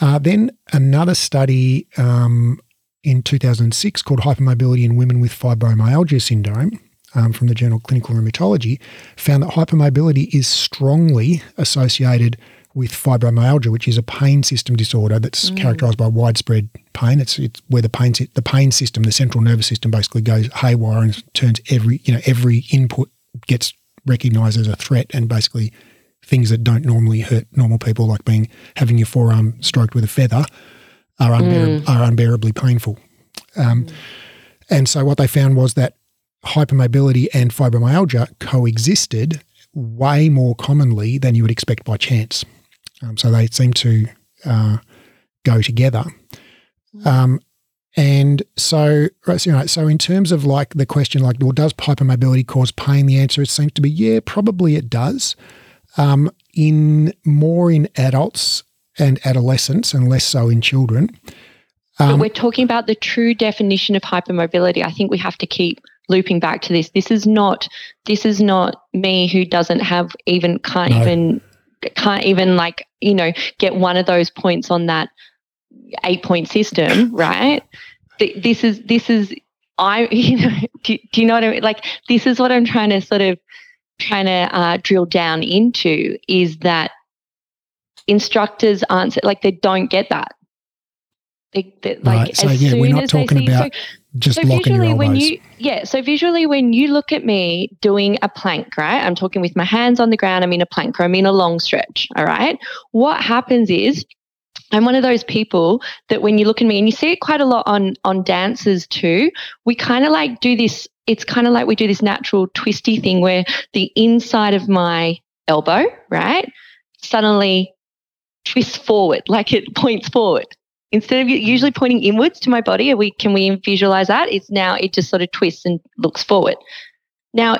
Uh, then another study um, in 2006 called Hypermobility in Women with Fibromyalgia Syndrome um, from the journal Clinical Rheumatology found that hypermobility is strongly associated with fibromyalgia, which is a pain system disorder that's characterized by widespread pain. It's, it's where the pain the pain system, the central nervous system, basically goes haywire and turns every you know every input gets recognized as a threat, and basically things that don't normally hurt normal people, like being having your forearm stroked with a feather, are, unbear- are unbearably painful. Um, And so what they found was that hypermobility and fibromyalgia coexisted way more commonly than you would expect by chance. Um, so they seem to uh, go together. Um, and so, right, so, you know, so in terms of like the question, like, well, does hypermobility cause pain? The answer it seems to be, yeah, probably it does. Um, in more in adults and adolescents, and less so in children. but Um, we're talking about the true definition of hypermobility. I think we have to keep looping back to this. This is not this is not me who doesn't have even can't No. even can't even like, you know, get one of those points on that eight point system, right? This is this is I you know do, do you know what I mean? Like this is what I'm trying to sort of trying to uh, drill down into is that instructors aren't like they don't get that. They, they, like Right, so as yeah, we're not talking see- so- about just so visually when you yeah so visually when you look at me doing a plank right i'm talking with my hands on the ground i'm in a plank or i'm in a long stretch all right what happens is I'm one of those people that when you look at me, and you see it quite a lot on on dancers too, we kind of like do this. It's kind of like we do this natural twisty thing where the inside of my elbow, right, suddenly twists forward, like it points forward. Instead of usually pointing inwards to my body, we can we visualize that? It's now it just sort of twists and looks forward. Now,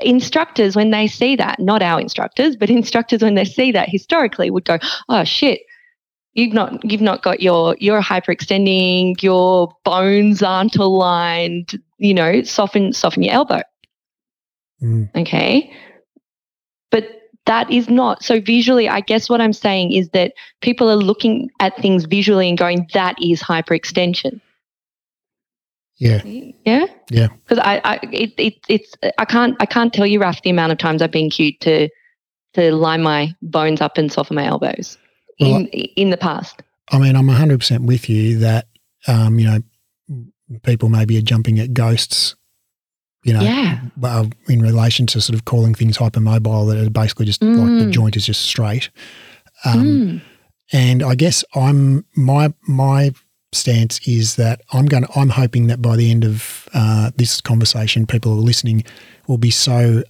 instructors when they see that, not our instructors, but instructors when they see that historically would go, "Oh shit, you've not you've not got your you're hyperextending, your bones aren't aligned, you know, soften soften your elbow." Mm. Okay? But that is not so visually i guess what i'm saying is that people are looking at things visually and going that is hyperextension Yeah. yeah Yeah. because i i it, it, it's i can't i can't tell you Raf, the amount of times i've been cued to to line my bones up and soften my elbows Well, in in the past I mean, I'm 100% with you that, um, you know, people maybe are jumping at ghosts, you know, yeah well, in relation to sort of calling things hypermobile that are basically just like the Mm. joint is just straight. Um, Mm. And I guess I'm my my stance is that I'm going. I'm hoping that by the end of uh, this conversation, people who are listening will be so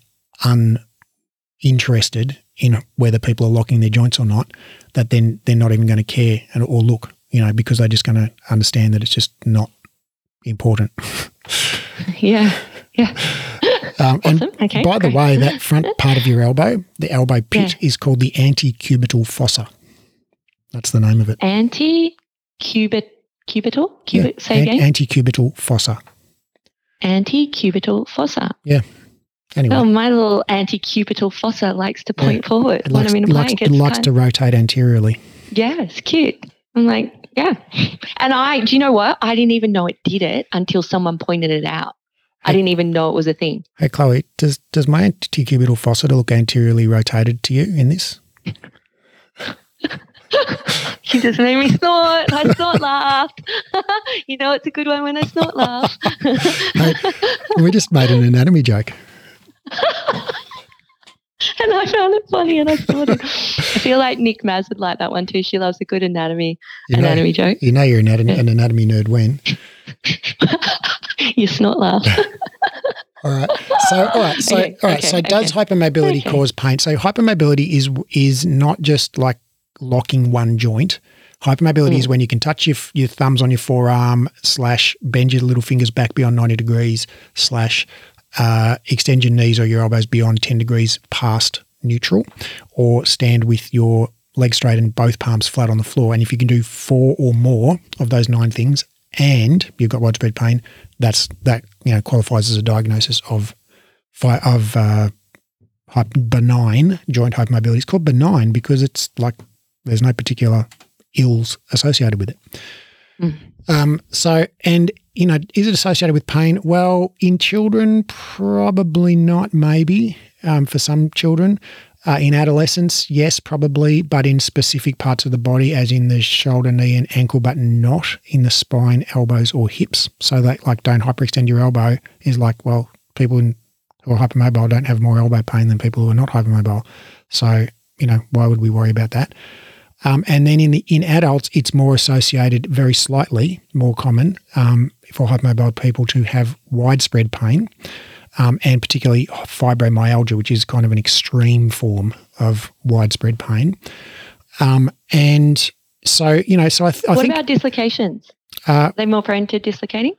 uninterested in whether people are locking their joints or not that then they're not even going to care and or look, you know, because they're just going to understand that it's just not important. yeah yeah Um, and awesome okay by the way, that front part of your elbow, the elbow pit, Yeah. is called the antecubital fossa. That's the name of it. anti cubit cubital Yeah, say again Antecubital fossa. antecubital fossa Yeah. Anyway, Oh, my little antecubital fossa likes to Yeah. point forward it when likes, I'm in a likes, it likes to rotate anteriorly. yeah, it's cute. I'm like, yeah. And I, do you know what? I didn't even know it did it until someone pointed it out. I didn't even know it was a thing. Hey, Chloe, does does my antecubital fossa look anteriorly rotated to you in this? She just made me snort. I snort laugh. you know, it's a good one when I snort laugh. Hey, we just made an anatomy joke. and I found it funny and I snorted. I feel like Nick Maz would like that one too. She loves a good anatomy You know, anatomy joke. you know you're an anatomy, an anatomy nerd when. You snort laugh. All right. So, all right. So, Okay, all right. okay, so, does okay. hypermobility cause pain? So, hypermobility is is not just like locking one joint. Hypermobility Mm. is when you can touch your, your thumbs on your forearm, slash bend your little fingers back beyond ninety degrees, slash uh, extend your knees or your elbows beyond ten degrees past neutral, or stand with your legs straight and both palms flat on the floor. And if you can do four or more of those nine things, and you've got widespread pain, that's that you know qualifies as a diagnosis of of uh, benign joint hypermobility. It's called benign because it's like there's no particular ills associated with it. Mm. Um, so, and you know, is it associated with pain? Well, in children, probably not. Maybe um, for some children. Uh, in adolescence, yes, probably, but in specific parts of the body, as in the shoulder, knee, and ankle, but not in the spine, elbows, or hips. So that, like, don't hyperextend your elbow is like, well, people who are hypermobile don't have more elbow pain than people who are not hypermobile. So, you know, why would we worry about that? Um, and then in the in adults, it's more associated, very slightly more common um, for hypermobile people to have widespread pain, um, and particularly fibromyalgia, which is kind of an extreme form of widespread pain. Um, and so, you know, so I, th- I what think about dislocations? uh, Are they more prone to dislocating?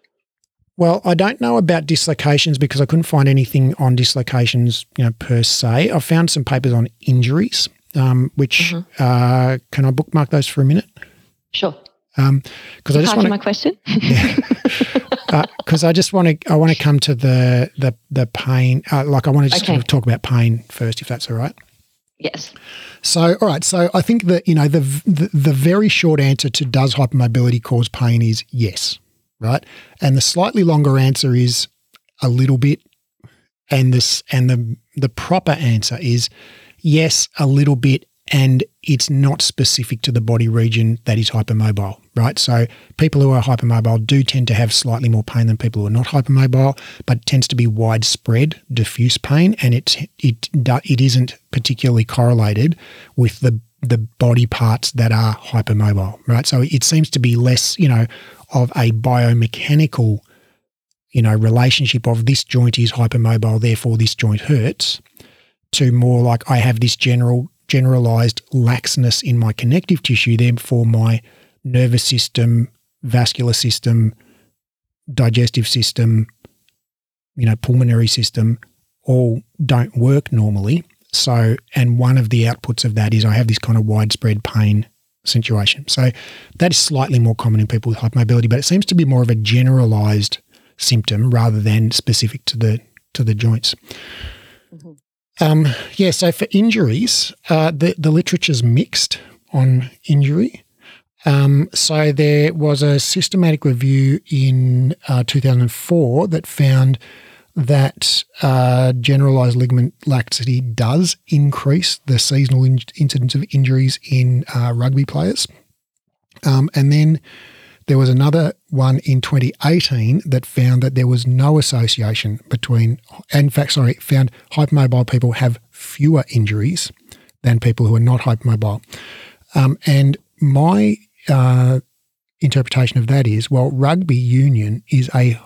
well, I don't know about dislocations because I couldn't find anything on dislocations, you know, per se. I found some papers on injuries, um, which Mhm. uh, can I bookmark those for a minute? Sure. Because I just want to my question. because I just want to I want to come to the the the pain. Uh, like I want to just Okay. sort of talk about pain first, if that's all right. yes. So, all right. So I think that you know the, the the very short answer to does hypermobility cause pain is yes, right? And the slightly longer answer is a little bit, and this and the the proper answer is yes, a little bit, and it's not specific to the body region that is hypermobile, right? So people who are hypermobile do tend to have slightly more pain than people who are not hypermobile, but tends to be widespread, diffuse pain, and it it it isn't particularly correlated with the the body parts that are hypermobile, right? So it seems to be less, you know, of a biomechanical, you know, relationship of this joint is hypermobile, therefore this joint hurts, to more like I have this general generalized laxness in my connective tissue, therefore my nervous system, vascular system, digestive system, you know, pulmonary system all don't work normally. So, and one of the outputs of that is I have this kind of widespread pain situation. So that is slightly more common in people with hypermobility, but it seems to be more of a generalized symptom rather than specific to the to the joints. Mm-hmm. Um, yeah, so for injuries, uh, the the literature's mixed on injury. Um, so there was a systematic review in uh, 2004 that found that uh, generalized ligament laxity does increase the seasonal in- incidence of injuries in uh, rugby players. Um, and then there was another one in 2018 that found that there was no association between, in fact, sorry, found hypermobile people have fewer injuries than people who are not hypermobile. Um, and my uh, interpretation of that is, well, rugby union is a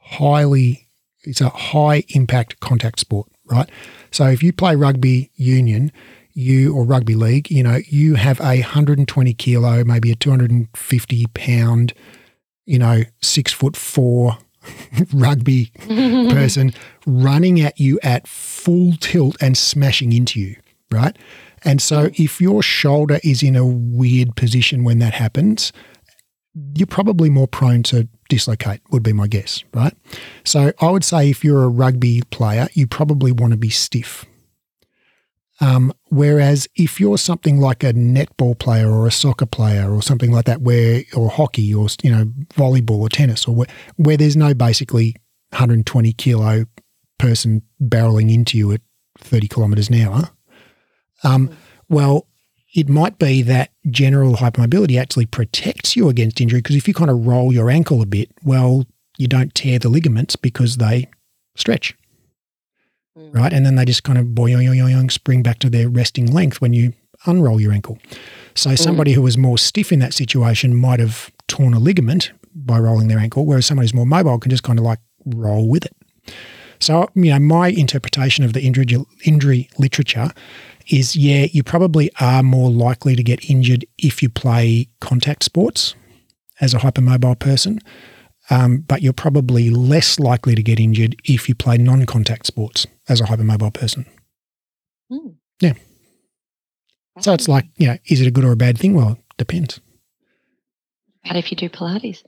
highly it's a high impact contact sport, right? So if you play rugby union, you or rugby league, you know, you have a 120 kilo, maybe a 250 pound, you know, six foot four rugby person running at you at full tilt and smashing into you, right? And so if your shoulder is in a weird position when that happens, you're probably more prone to dislocate, would be my guess, right? So I would say if you're a rugby player, you probably want to be stiff. Um, whereas if you're something like a netball player or a soccer player or something like that, where or hockey or you know volleyball or tennis or where, where there's no basically 120 kilo person barreling into you at 30 kilometres an hour, um, well, it might be that general hypermobility actually protects you against injury because if you kind of roll your ankle a bit, well, you don't tear the ligaments because they stretch. Mm. Right. And then they just kind of boing, boing, boing, spring back to their resting length when you unroll your ankle. So mm. somebody who was more stiff in that situation might have torn a ligament by rolling their ankle, whereas somebody who's more mobile can just kind of like roll with it. So, you know, my interpretation of the injury, injury literature is yeah, you probably are more likely to get injured if you play contact sports as a hypermobile person, um, but you're probably less likely to get injured if you play non contact sports as a hypermobile person. Mm. Yeah. So it's like, you know, is it a good or a bad thing? Well, it depends. But if you do Pilates?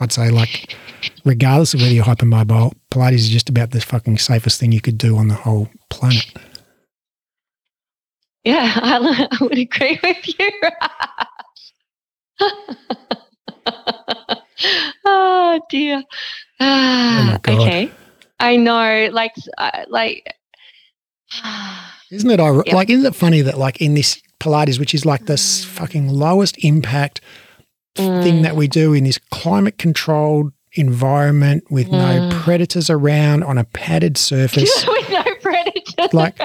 I'd say, like, regardless of whether you're hypermobile, Pilates is just about the fucking safest thing you could do on the whole planet. Yeah, I, I would agree with you. oh dear. oh okay. I know. Like, uh, like. isn't it yeah. like? Isn't it funny that like in this Pilates, which is like this mm. fucking lowest impact mm. thing that we do in this climate controlled environment with mm. no predators around on a padded surface. with no predators. Like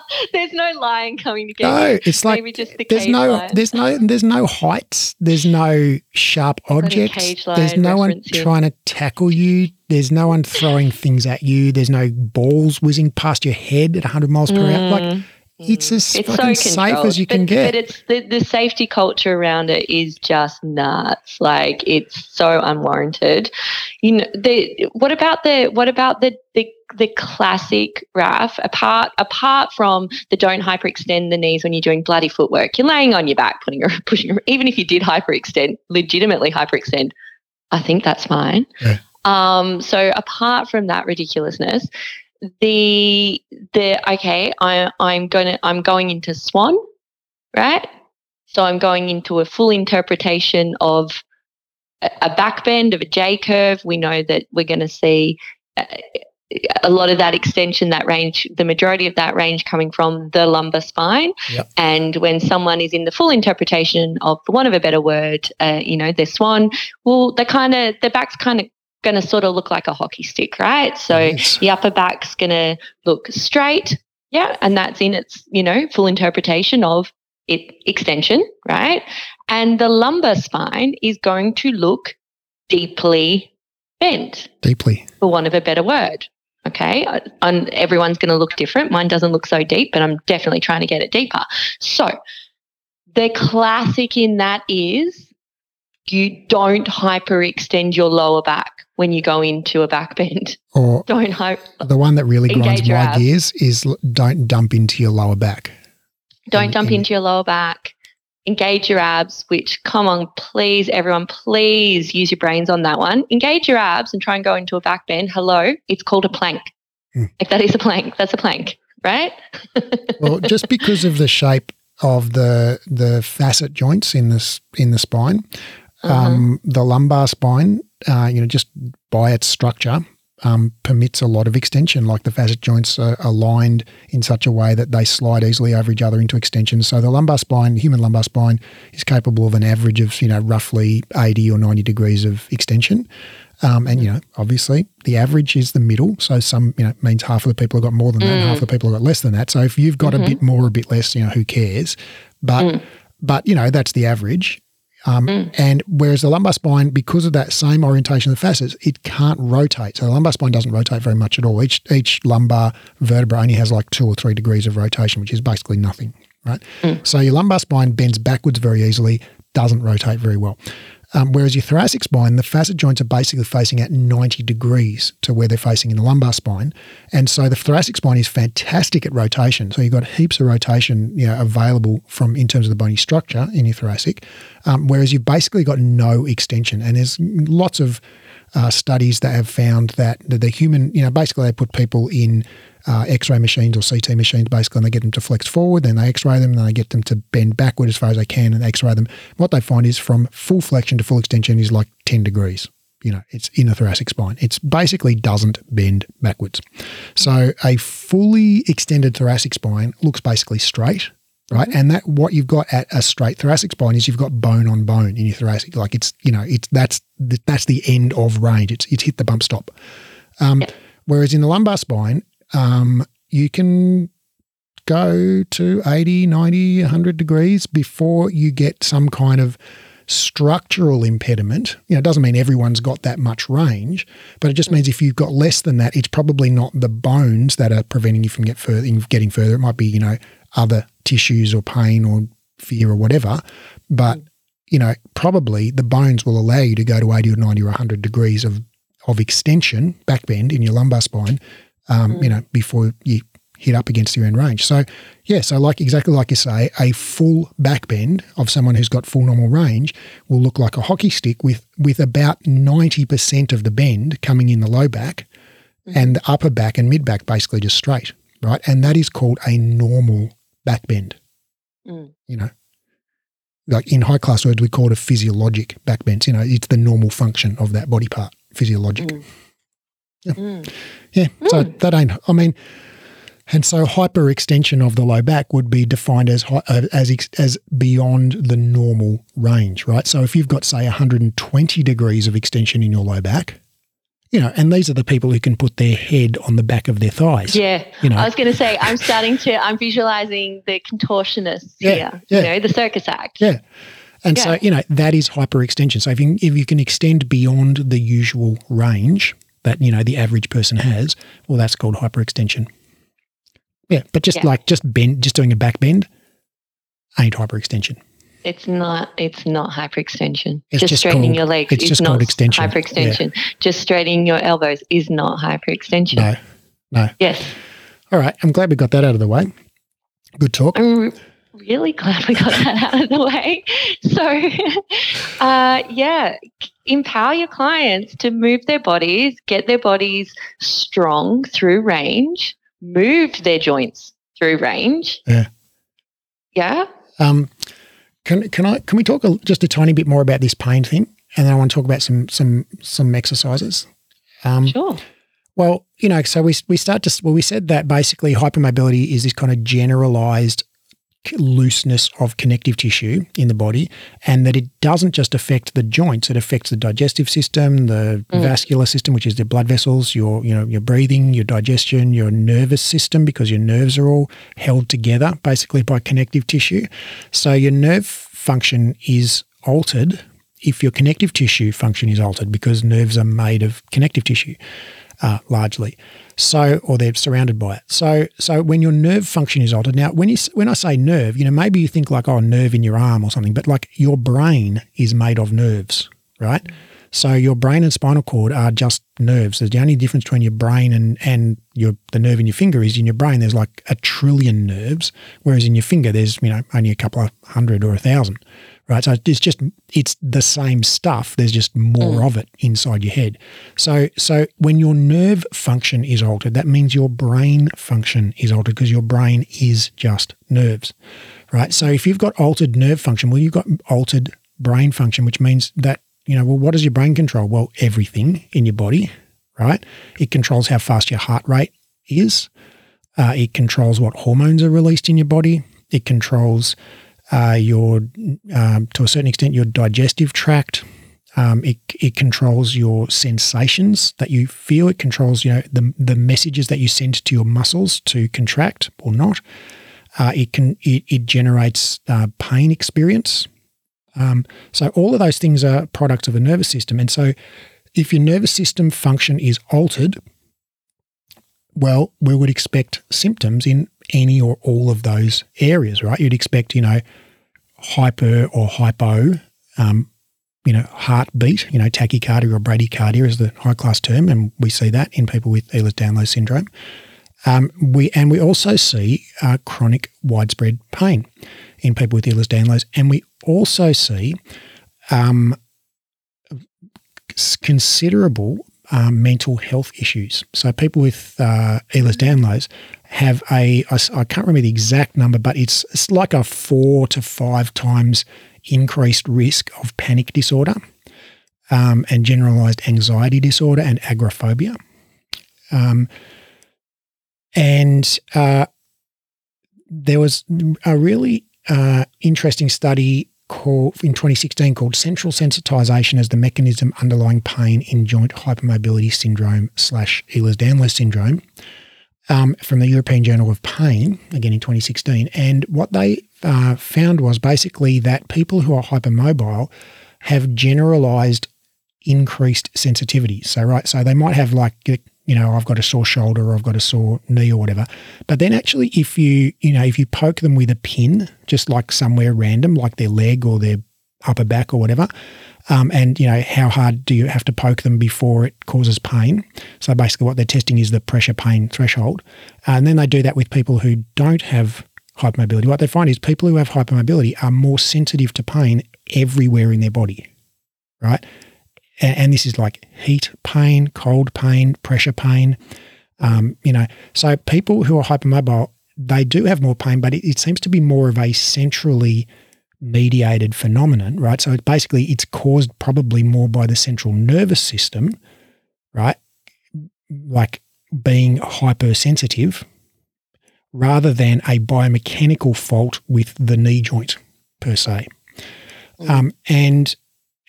there's no lion coming to get no, it's like Maybe just the there's no there's no there's no heights. There's no sharp objects. There's no one here. trying to tackle you. There's no one throwing things at you. There's no balls whizzing past your head at 100 miles per mm. hour. Like mm. It's as it's fucking so safe as you but, can get. But it's the, the safety culture around it is just nuts. Like it's so unwarranted. You know, the what about the what about the the the classic Raf, apart apart from the don't hyperextend the knees when you're doing bloody footwork, you're laying on your back, putting your pushing even if you did hyperextend, legitimately hyperextend, I think that's fine. Yeah. Um, so apart from that ridiculousness, the the okay, I I'm gonna I'm going into swan, right? So I'm going into a full interpretation of a, a back bend of a J curve. We know that we're going to see uh, a lot of that extension, that range, the majority of that range coming from the lumbar spine. Yep. And when someone is in the full interpretation of, for want of a better word, uh, you know, their swan, well, they kind of, their back's kind of going to sort of look like a hockey stick, right? So yes. the upper back's going to look straight. Yeah. And that's in its, you know, full interpretation of it extension, right? And the lumbar spine is going to look deeply bent, Deeply. for want of a better word. Okay. Uh, And everyone's going to look different. Mine doesn't look so deep, but I'm definitely trying to get it deeper. So the classic in that is you don't hyperextend your lower back when you go into a back bend. Or Don't hope. the one that really grinds my abs. gears is don't dump into your lower back. Don't And- dump and- into your lower back. Engage your abs, which, come on, please, everyone, please use your brains on that one. Engage your abs and try and go into a back bend. Hello, it's called a plank. Hmm. Like that is a plank. That's a plank, right? Well, just because of the shape of the the facet joints in this in the spine, Uh-huh. um, the lumbar spine, uh, you know, just by its structure, um, permits a lot of extension. Like the facet joints are aligned in such a way that they slide easily over each other into extension. So the lumbar spine, human lumbar spine, is capable of an average of you know roughly eighty or ninety degrees of extension. Um, and you know, obviously, the average is the middle. So some, you know, means half of the people have got more than that, and half of the people have got less than that. So if you've got a bit more, a bit less, you know, who cares? But but you know, that's the average. Um, And whereas the lumbar spine, because of that same orientation of the facets, it can't rotate. So the lumbar spine doesn't rotate very much at all. Each each lumbar vertebra only has like two or three degrees of rotation, which is basically nothing, right? So your lumbar spine bends backwards very easily, doesn't rotate very well. Um, whereas your thoracic spine, the facet joints are basically facing at 90 degrees to where they're facing in the lumbar spine. And so the thoracic spine is fantastic at rotation. So you've got heaps of rotation you know, available from in terms of the bony structure in your thoracic, um, whereas you've basically got no extension. And there's lots of uh, studies that have found that the, the human, you know, basically they put people in uh, X-ray machines or CT machines, basically, and they get them to flex forward, then they X-ray them, and then they get them to bend backward as far as they can and X-ray them. What they find is from full flexion to full extension is like 10 degrees. You know, it's in the thoracic spine. It's basically doesn't bend backwards. So a fully extended thoracic spine looks basically straight, right? And that what you've got at a straight thoracic spine is you've got bone on bone in your thoracic. Like it's you know it's that's the, that's the end of range. It's it's hit the bump stop. Um, Whereas in the lumbar spine, um, you can go to 80, 90, 100 degrees before you get some kind of structural impediment. You know, it doesn't mean everyone's got that much range, but it just means if you've got less than that, it's probably not the bones that are preventing you from get further, getting further. It might be, you know, other tissues or pain or fear or whatever. But, you know, probably the bones will allow you to go to 80 or 90 or 100 degrees of, of extension, back bend in your lumbar spine, um, you know, before you hit up against your end range. So, yeah, so like exactly like you say, a full back bend of someone who's got full normal range will look like a hockey stick with with about 90% of the bend coming in the low back and the upper back and mid back basically just straight, right? And that is called a normal back bend. Mm. You know, like in high class words, we call it a physiologic back bend. You know, it's the normal function of that body part, physiologic. Mm. Yeah. So that ain't, I mean, and so hyperextension of the low back would be defined as uh, as as beyond the normal range, right? So if you've got say 120 degrees of extension in your low back, you know, and these are the people who can put their head on the back of their thighs. Yeah. You know. I was going to say, I'm starting to, I'm visualizing the contortionists Yeah, here, yeah. you know, the circus act. Yeah. And so, you know, that is hyperextension. So if you, if you can extend beyond the usual range that, you know, the average person has, well, that's called hyperextension. Yeah. But just Yeah. like just bend, just doing a back bend ain't hyperextension. It's not. It's not hyperextension. It's just, just straightening called- your legs it's is just not called extension. Hyperextension. Just straightening your elbows is not hyperextension. No, no. Yes, All right. I'm glad we got that out of the way. Good talk. I'm re- really glad we got that out of the way. So, uh, yeah, empower your clients to move their bodies, get their bodies strong through range, move their joints through range. Yeah. Yeah. Um, can can I can we talk a, just a tiny bit more about this pain thing, and then I want to talk about some some some exercises. Um, Sure. Well, you know, so we we start to well, we said that basically hypermobility is this kind of generalized looseness of connective tissue in the body and that it doesn't just affect the joints it affects the digestive system the mm. vascular system which is the blood vessels your you know your breathing your digestion your nervous system because your nerves are all held together basically by connective tissue so your nerve function is altered if your connective tissue function is altered because nerves are made of connective tissue uh, largely. So, or they're surrounded by it. So, so when your nerve function is altered, now when you when I say nerve, you know maybe you think like oh nerve in your arm or something, but like your brain is made of nerves, right? So your brain and spinal cord are just nerves. There's the only difference between your brain and and your the nerve in your finger is in your brain there's like a trillion nerves, whereas in your finger there's you know only a couple of hundred or a thousand right? So it's just it's the same stuff. There's just more mm. of it inside your head. So so when your nerve function is altered, that means your brain function is altered because your brain is just nerves, right? So if you've got altered nerve function, well, you've got altered brain function, which means that you know, well, what does your brain control? Well, everything in your body, right? It controls how fast your heart rate is. Uh, it controls what hormones are released in your body. It controls uh, your, um, to a certain extent, your digestive tract. Um, it, it controls your sensations that you feel. It controls, you know, the, the messages that you send to your muscles to contract or not. Uh, it can it, it generates uh, pain experience. Um, so all of those things are products of the nervous system. And so if your nervous system function is altered, well, we would expect symptoms in any or all of those areas, right? You'd expect, you know, hyper or hypo, um, you know, heartbeat, you know, tachycardia or bradycardia is the high class term, and we see that in people with Ehlers-Danlos syndrome. Um, we and we also see uh, chronic widespread pain in people with Ehlers-Danlos, and we also see um, considerable um, mental health issues. So people with uh, Ehlers-Danlos have a I, I can't remember the exact number, but it's it's like a four to five times increased risk of panic disorder um, and generalized anxiety disorder and agoraphobia. Um, and uh, there was a really uh, interesting study called in 2016 called Central Sensitization as the Mechanism Underlying Pain in Joint Hypermobility Syndrome slash Ehlers-Danlos Syndrome um, from the European Journal of Pain, again in 2016. And what they uh, found was basically that people who are hypermobile have generalized increased sensitivity. So, right, so they might have like you know, I've got a sore shoulder or I've got a sore knee or whatever. But then actually if you, you know, if you poke them with a pin, just like somewhere random, like their leg or their upper back or whatever, um, and you know, how hard do you have to poke them before it causes pain? So basically what they're testing is the pressure pain threshold. And then they do that with people who don't have hypermobility. What they find is people who have hypermobility are more sensitive to pain everywhere in their body, right? And, and this is like heat pain, cold pain, pressure pain. Um, you know, so people who are hypermobile, they do have more pain, but it, it seems to be more of a centrally mediated phenomenon, right? So it's basically it's caused probably more by the central nervous system, right? Like being hypersensitive rather than a biomechanical fault with the knee joint per se. Mm. Um, and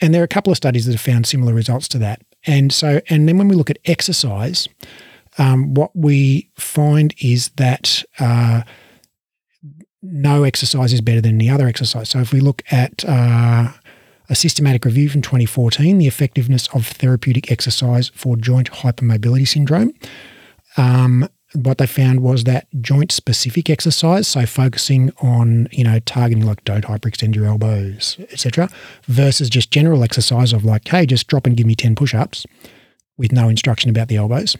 and there are a couple of studies that have found similar results to that. And so, and then when we look at exercise, um, what we find is that uh, no exercise is better than any other exercise. So if we look at uh, a systematic review from 2014, the effectiveness of therapeutic exercise for joint hypermobility syndrome, um, what they found was that joint specific exercise, so focusing on, you know, targeting like don't hyperextend your elbows, etc., versus just general exercise of like, hey, just drop and give me 10 push-ups with no instruction about the elbows,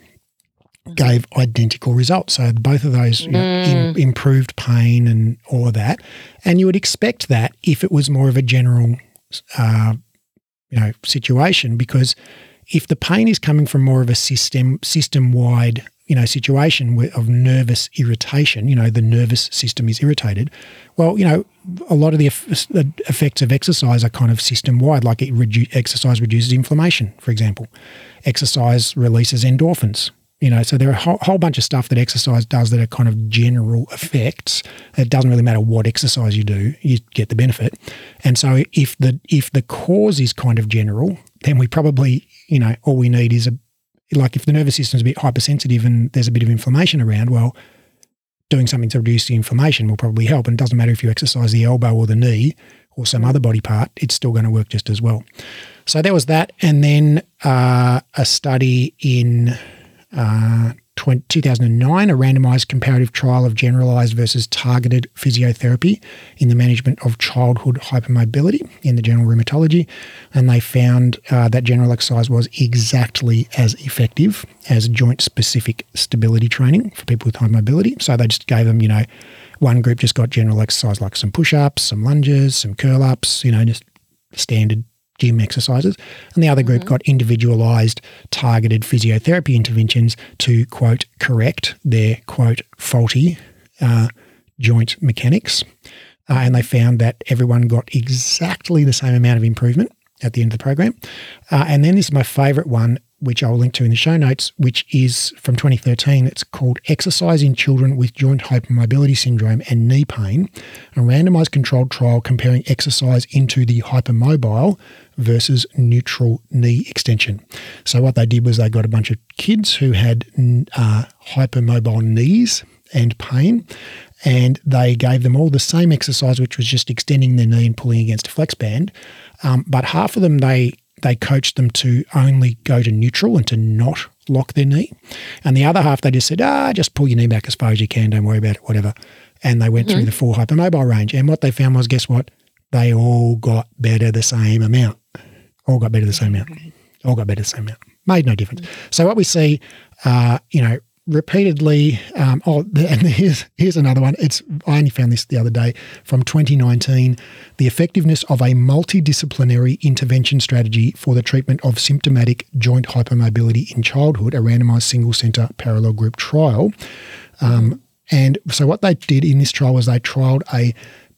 gave identical results. So both of those you know, mm. improved pain and all of that. And you would expect that if it was more of a general, uh, you know, situation, because if the pain is coming from more of a system system wide you know situation of nervous irritation you know the nervous system is irritated well you know a lot of the effects of exercise are kind of system wide like it redu- exercise reduces inflammation for example exercise releases endorphins You know, so there are a whole, whole bunch of stuff that exercise does that are kind of general effects. It doesn't really matter what exercise you do, you get the benefit. And so if the if the cause is kind of general, then we probably, you know, all we need is a like if the nervous system's a bit hypersensitive and there's a bit of inflammation around, well, doing something to reduce the inflammation will probably help. And it doesn't matter if you exercise the elbow or the knee or some other body part, it's still going to work just as well. So there was that. And then uh, a study in uh, 2009, a randomized comparative trial of generalized versus targeted physiotherapy in the management of childhood hypermobility in the Journal Rheumatology. And they found uh, that general exercise was exactly as effective as joint specific stability training for people with hypermobility. So they just gave them, you know, one group just got general exercise like some push ups, some lunges, some curl ups, you know, just standard gym exercises, and the other group mm-hmm. got individualized, targeted physiotherapy interventions to quote correct their quote faulty uh, joint mechanics. Uh, and they found that everyone got exactly the same amount of improvement at the end of the program. Uh, and then this is my favorite one which I'll link to in the show notes, which is from 2013. It's called Exercise in Children with Joint Hypermobility Syndrome and Knee Pain, a randomized controlled trial comparing exercise into the hypermobile versus neutral knee extension. So, what they did was they got a bunch of kids who had uh, hypermobile knees and pain, and they gave them all the same exercise, which was just extending their knee and pulling against a flex band. Um, but half of them they they coached them to only go to neutral and to not lock their knee. And the other half, they just said, ah, just pull your knee back as far as you can. Don't worry about it, whatever. And they went mm-hmm. through the full hypermobile range. And what they found was, guess what? They all got better the same amount. All got better the same amount. All got better the same amount. Made no difference. So what we see, uh, you know, repeatedly. Um, oh, and here's here's another one. It's I only found this the other day from 2019. The effectiveness of a multidisciplinary intervention strategy for the treatment of symptomatic joint hypermobility in childhood, a randomized single center parallel group trial. Um, and so what they did in this trial was they trialed a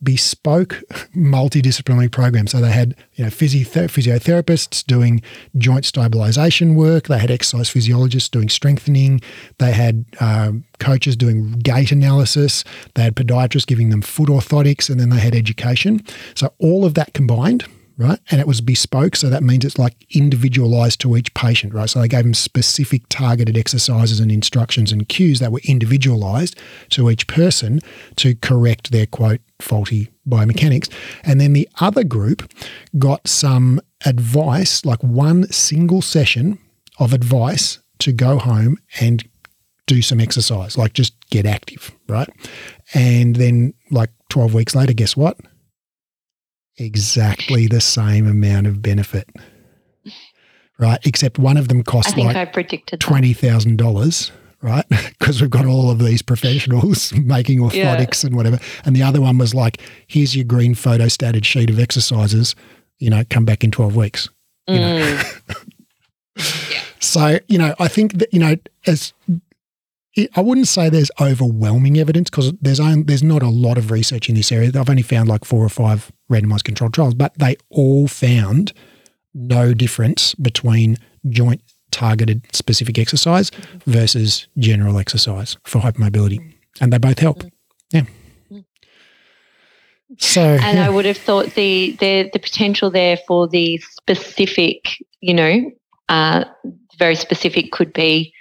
bespoke multidisciplinary program. So they had you know physiotherapists doing joint stabilization work. They had exercise physiologists doing strengthening. They had um, coaches doing gait analysis. They had podiatrists giving them foot orthotics, and then they had education. So all of that combined right? And it was bespoke. So that means it's like individualized to each patient, right? So they gave them specific targeted exercises and instructions and cues that were individualized to each person to correct their quote faulty biomechanics. And then the other group got some advice, like one single session of advice to go home and do some exercise, like just get active, right? And then, like 12 weeks later, guess what? Exactly the same amount of benefit. Right? Except one of them cost like I predicted $20,000 right? Because we've got all of these professionals making orthotics yeah. and whatever. And the other one was like, here's your green photostated sheet of exercises, you know, come back in 12 weeks. You mm. know? yeah. So, you know, I think that, you know, as I wouldn't say there's overwhelming evidence because there's only, there's not a lot of research in this area. I've only found like four or five randomized controlled trials, but they all found no difference between joint targeted specific exercise versus general exercise for hypermobility, and they both help. Yeah. So, and yeah. I would have thought the the the potential there for the specific, you know, uh, very specific could be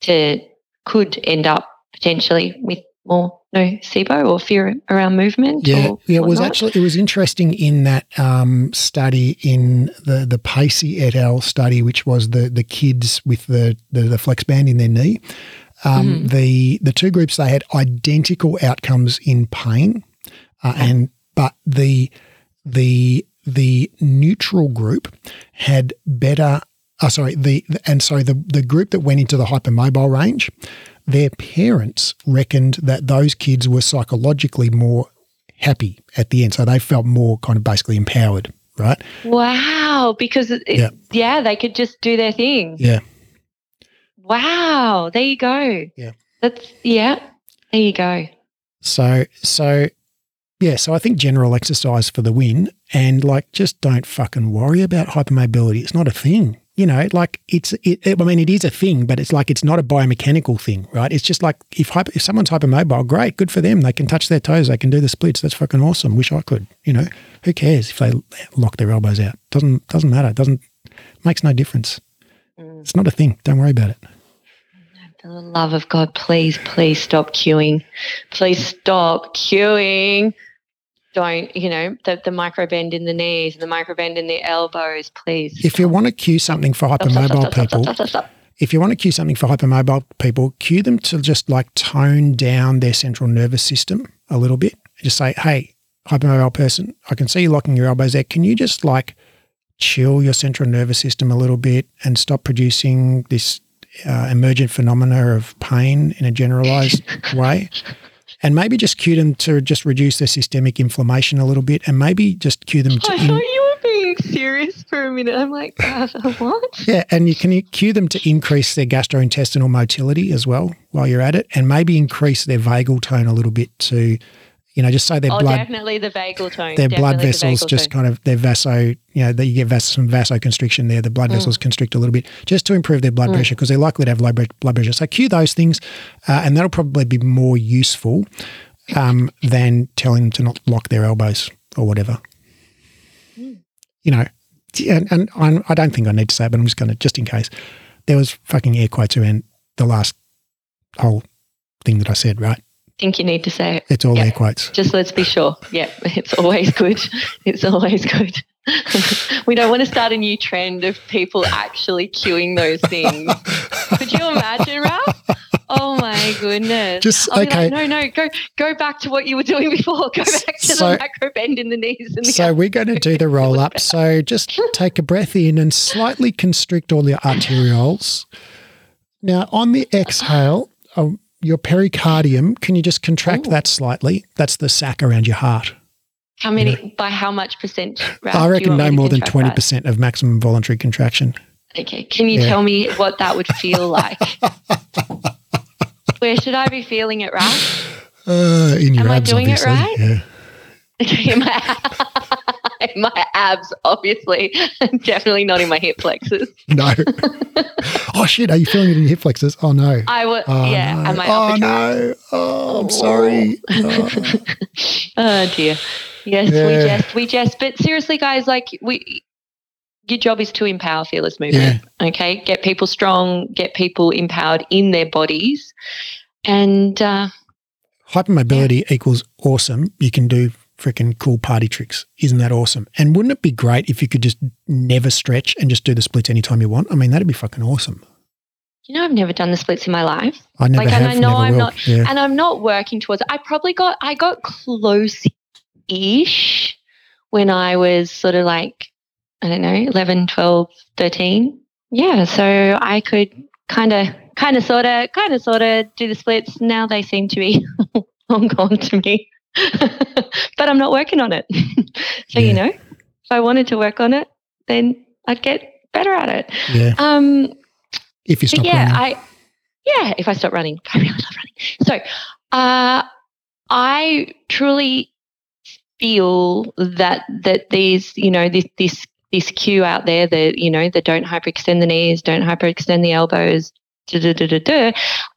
to could end up potentially with more nocebo or fear around movement. Yeah, yeah. It was actually it was interesting in that um, study in the the Pacey et al. study, which was the the kids with the the, the flex band in their knee. Um, mm. The the two groups they had identical outcomes in pain, uh, and but the the the neutral group had better Oh, sorry. The and so the the group that went into the hypermobile range, their parents reckoned that those kids were psychologically more happy at the end, so they felt more kind of basically empowered, right? Wow! Because it, yeah. yeah, they could just do their thing. Yeah. Wow! There you go. Yeah. That's yeah. There you go. So so yeah, so I think general exercise for the win and like just don't fucking worry about hypermobility. It's not a thing. You know, like it's, it, it, I mean, it is a thing, but it's like it's not a biomechanical thing, right? It's just like if hyper, if someone's hypermobile, great, good for them. They can touch their toes, they can do the splits. That's fucking awesome. Wish I could. You know, who cares if they lock their elbows out? Doesn't doesn't matter. Doesn't makes no difference. Mm. It's not a thing. Don't worry about it. For the love of God, please, please stop cueing. Please stop cueing don't, you know, the, the micro bend in the knees and the micro bend in the elbows, please. If you want to cue something for hypermobile people, if you want to cue something for hypermobile people, cue them to just like tone down their central nervous system a little bit. Just say, hey, hypermobile person, I can see you locking your elbows there. Can you just like chill your central nervous system a little bit and stop producing this uh, emergent phenomena of pain in a generalized way? And maybe just cue them to just reduce their systemic inflammation a little bit, and maybe just cue them to. I in- thought you were being serious for a minute. I'm like, uh, what? Yeah, and you can cue them to increase their gastrointestinal motility as well while you're at it, and maybe increase their vagal tone a little bit to you know, just say their oh, blood. definitely the vagal tone. Their definitely blood vessels the just tone. kind of their vaso, you know, that you get vas- some vasoconstriction there. The blood mm. vessels constrict a little bit just to improve their blood mm. pressure because they're likely to have low blood pressure. So cue those things, uh, and that'll probably be more useful um, than telling them to not lock their elbows or whatever. Mm. You know, and, and I, I don't think I need to say it, but I'm just going to, just in case, there was fucking air quotes around the last whole thing that I said, right? Think you need to say it. It's all air quotes. Just let's be sure. Yeah, it's always good. It's always good. we don't want to start a new trend of people actually cueing those things. Could you imagine, Raf? Oh my goodness! Just I'll okay. Like, no, no, go go back to what you were doing before. Go back to so, the macro bend in the knees. The so we're going to do the roll up. So just take a breath in and slightly constrict all your arterioles. Now on the exhale, um, your pericardium, can you just contract Ooh. that slightly? That's the sac around your heart. How many, you know? by how much percent? I reckon no more than 20% that? of maximum voluntary contraction. Okay. Can you yeah. tell me what that would feel like? Where should I be feeling it, right? Uh, in your Am abs, I doing obviously. it right? Yeah. in, my, in my abs, obviously. Definitely not in my hip flexors. No. oh shit! Are you feeling it in your hip flexors? Oh no. I would. Oh, yeah. No. Am I oh no. Oh, I'm sorry. Oh. oh dear. Yes, yeah. we just we just. But seriously, guys, like we your job is to empower fearless movement. Yeah. Okay, get people strong, get people empowered in their bodies, and uh, hypermobility yeah. equals awesome. You can do freaking cool party tricks. Isn't that awesome? And wouldn't it be great if you could just never stretch and just do the splits anytime you want? I mean, that'd be fucking awesome. You know, I've never done the splits in my life. I never like, have. And I know I'm will. not, yeah. and I'm not working towards. It. I probably got, I got close-ish when I was sort of like I don't know, 11, 12, 13. Yeah, so I could kind of, kind of, sort of, kind of, sort of do the splits. Now they seem to be long gone to me, but I'm not working on it. so, yeah. you know, if I wanted to work on it, then I'd get better at it. Yeah. Um, if you stop yeah, running. I, yeah, if I stop running, I really love running. So, uh, I truly feel that that these, you know, this this this cue out there that you know that don't hyperextend the knees, don't hyperextend the elbows,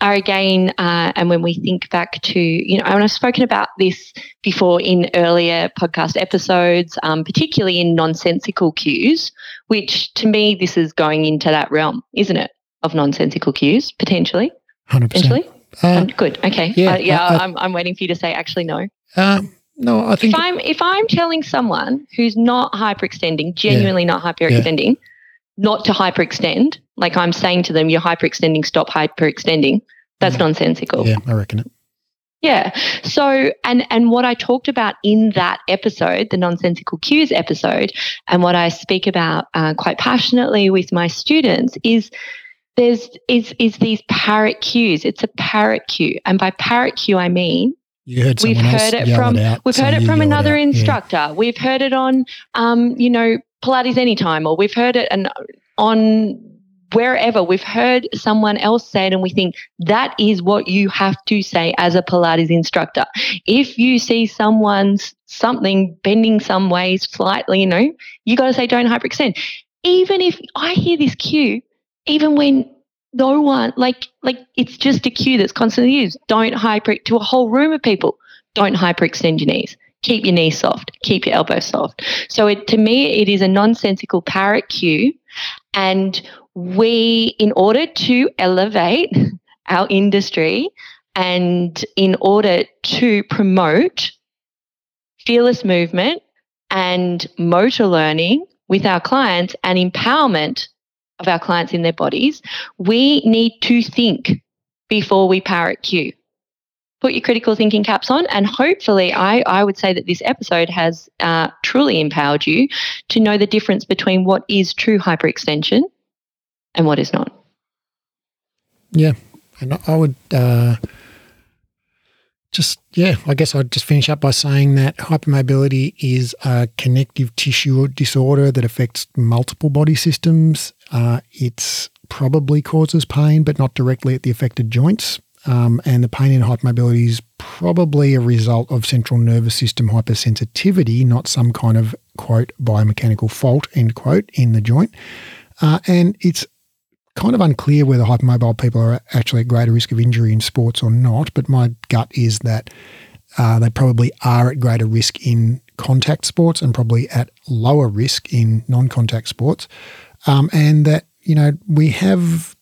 are again, uh, and when we think back to, you know, and I've spoken about this before in earlier podcast episodes, um, particularly in nonsensical cues, which to me, this is going into that realm, isn't it, of nonsensical cues, potentially? 100%. Potentially? Uh, um, good. Okay. Yeah. Uh, yeah. I, am I'm waiting for you to say actually no. Um, no, I think if I'm if I'm telling someone who's not hyperextending, genuinely yeah. not hyperextending, yeah. Not to hyperextend, like I'm saying to them, you're hyperextending, stop hyperextending. That's yeah. nonsensical. Yeah, I reckon it. Yeah. So, and and what I talked about in that episode, the nonsensical cues episode, and what I speak about uh, quite passionately with my students is there's is is these parrot cues. It's a parrot cue, and by parrot cue I mean you heard we've heard it from it out, we've so heard it from another it instructor. Yeah. We've heard it on um, you know Pilates Anytime, or we've heard it and on wherever we've heard someone else say it, and we think that is what you have to say as a Pilates instructor. If you see someone's something bending some way slightly, you know, you got to say don't hyperextend. even if I hear this cue, even when no one like like it's just a cue that's constantly used. Don't hyper to a whole room of people. Don't hyperextend your knees. Keep your knees soft. Keep your elbows soft. So it, to me, it is a nonsensical parrot cue, and we, in order to elevate our industry, and in order to promote fearless movement and motor learning with our clients and empowerment of our clients in their bodies, we need to think before we parrot cue. Put your critical thinking caps on, and hopefully, I, I would say that this episode has uh, truly empowered you to know the difference between what is true hyperextension and what is not. Yeah, and I would uh, just, yeah, I guess I'd just finish up by saying that hypermobility is a connective tissue disorder that affects multiple body systems. Uh, it probably causes pain, but not directly at the affected joints. Um, and the pain in hypermobility is probably a result of central nervous system hypersensitivity, not some kind of quote biomechanical fault end quote in the joint. Uh, and it's kind of unclear whether hypermobile people are actually at greater risk of injury in sports or not, but my gut is that uh, they probably are at greater risk in contact sports and probably at lower risk in non contact sports. Um, and that, you know, we have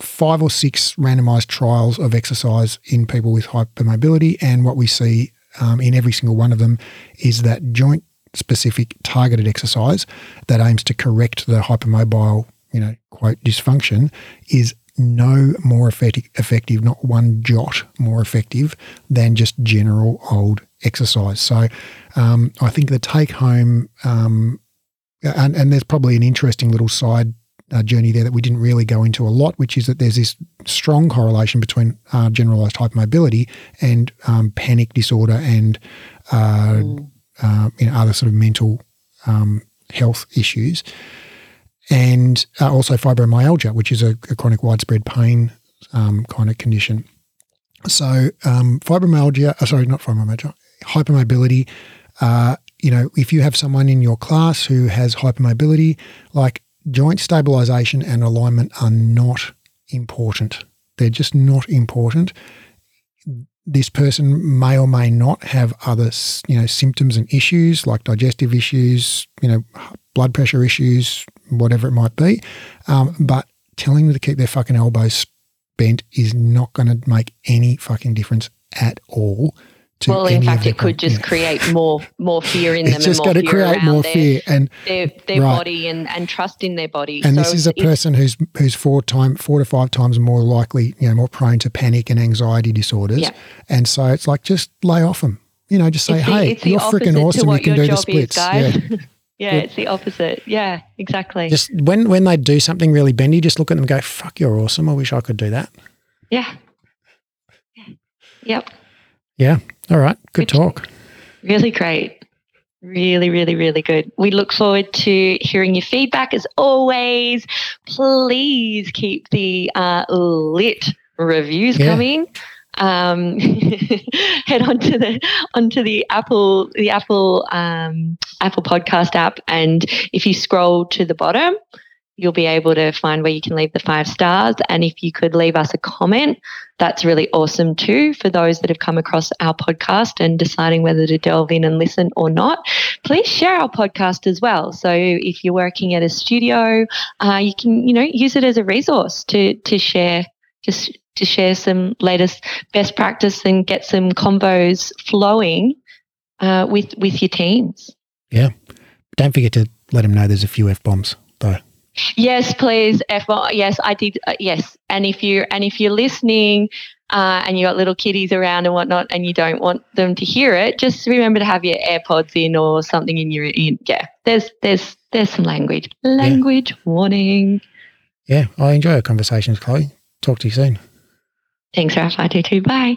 five or six randomized trials of exercise in people with hypermobility. And what we see um, in every single one of them is that joint specific targeted exercise that aims to correct the hypermobile you know, quote, dysfunction is no more effective, effective, not one jot more effective than just general old exercise. So um, I think the take home, um, and, and, there's probably an interesting little side uh, journey there that we didn't really go into a lot, which is that there's this strong correlation between uh, generalized hypermobility and um, panic disorder and uh, mm. Uh, you know, other sort of mental um, health issues and uh, also fibromyalgia, which is a, a chronic widespread pain um, kind of condition. So um, fibromyalgia, uh, sorry, not fibromyalgia, hypermobility. Uh, you know, if you have someone in your class who has hypermobility, like joint stabilization and alignment are not important. They're just not important. This person may or may not have other, you know, symptoms and issues like digestive issues, you know, blood pressure issues, whatever it might be. Um, but telling them to keep their fucking elbows bent is not going to make any fucking difference at all. Well, in fact, it could just create more more fear in them. It's just going to create more their, fear and their, their right. body and, and trust in their body. And so this is a person who's who's four time four to five times more likely, you know, more prone to panic and anxiety disorders. Yeah. And so it's like just lay off them. You know, just say, the, "Hey, you're freaking awesome. You can do the splits." Is, yeah. Yeah, it's the opposite. Yeah, exactly. Just when when they do something really bendy, just look at them and go, "Fuck, you're awesome. I wish I could do that." Yeah. yeah. Yep. Yeah. All right. Good, talk. Really great. Really, really, really good. We look forward to hearing your feedback as always. Please keep the uh, lit reviews yeah. coming um, head onto the onto the Apple the Apple um, Apple Podcast app, and if you scroll to the bottom, you'll be able to find where you can leave the five stars. And if you could leave us a comment, that's really awesome too for those that have come across our podcast and deciding whether to delve in and listen or not. Please share our podcast as well. So if you're working at a studio, uh, you can you know use it as a resource to to share just to share some latest best practice and get some combos flowing uh, with with your teams. Yeah, don't forget to let them know there's a few f bombs though. Yes, please. F yes, I did. Uh, yes, and if you and if you're listening. Uh, and you got little kiddies around and whatnot, and you don't want them to hear it, just remember to have your AirPods in or something in your ear. Yeah, there's there's there's some language. Language yeah. warning. Yeah, I enjoy our conversations, Chloe. Talk to you soon. Thanks, Raf. I do too. Bye.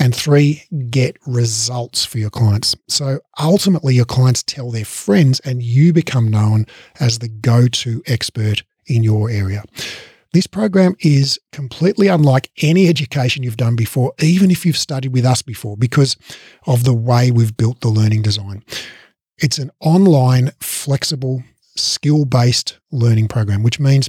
And three, get results for your clients. So ultimately, your clients tell their friends, and you become known as the go to expert in your area. This program is completely unlike any education you've done before, even if you've studied with us before, because of the way we've built the learning design. It's an online, flexible, skill based learning program, which means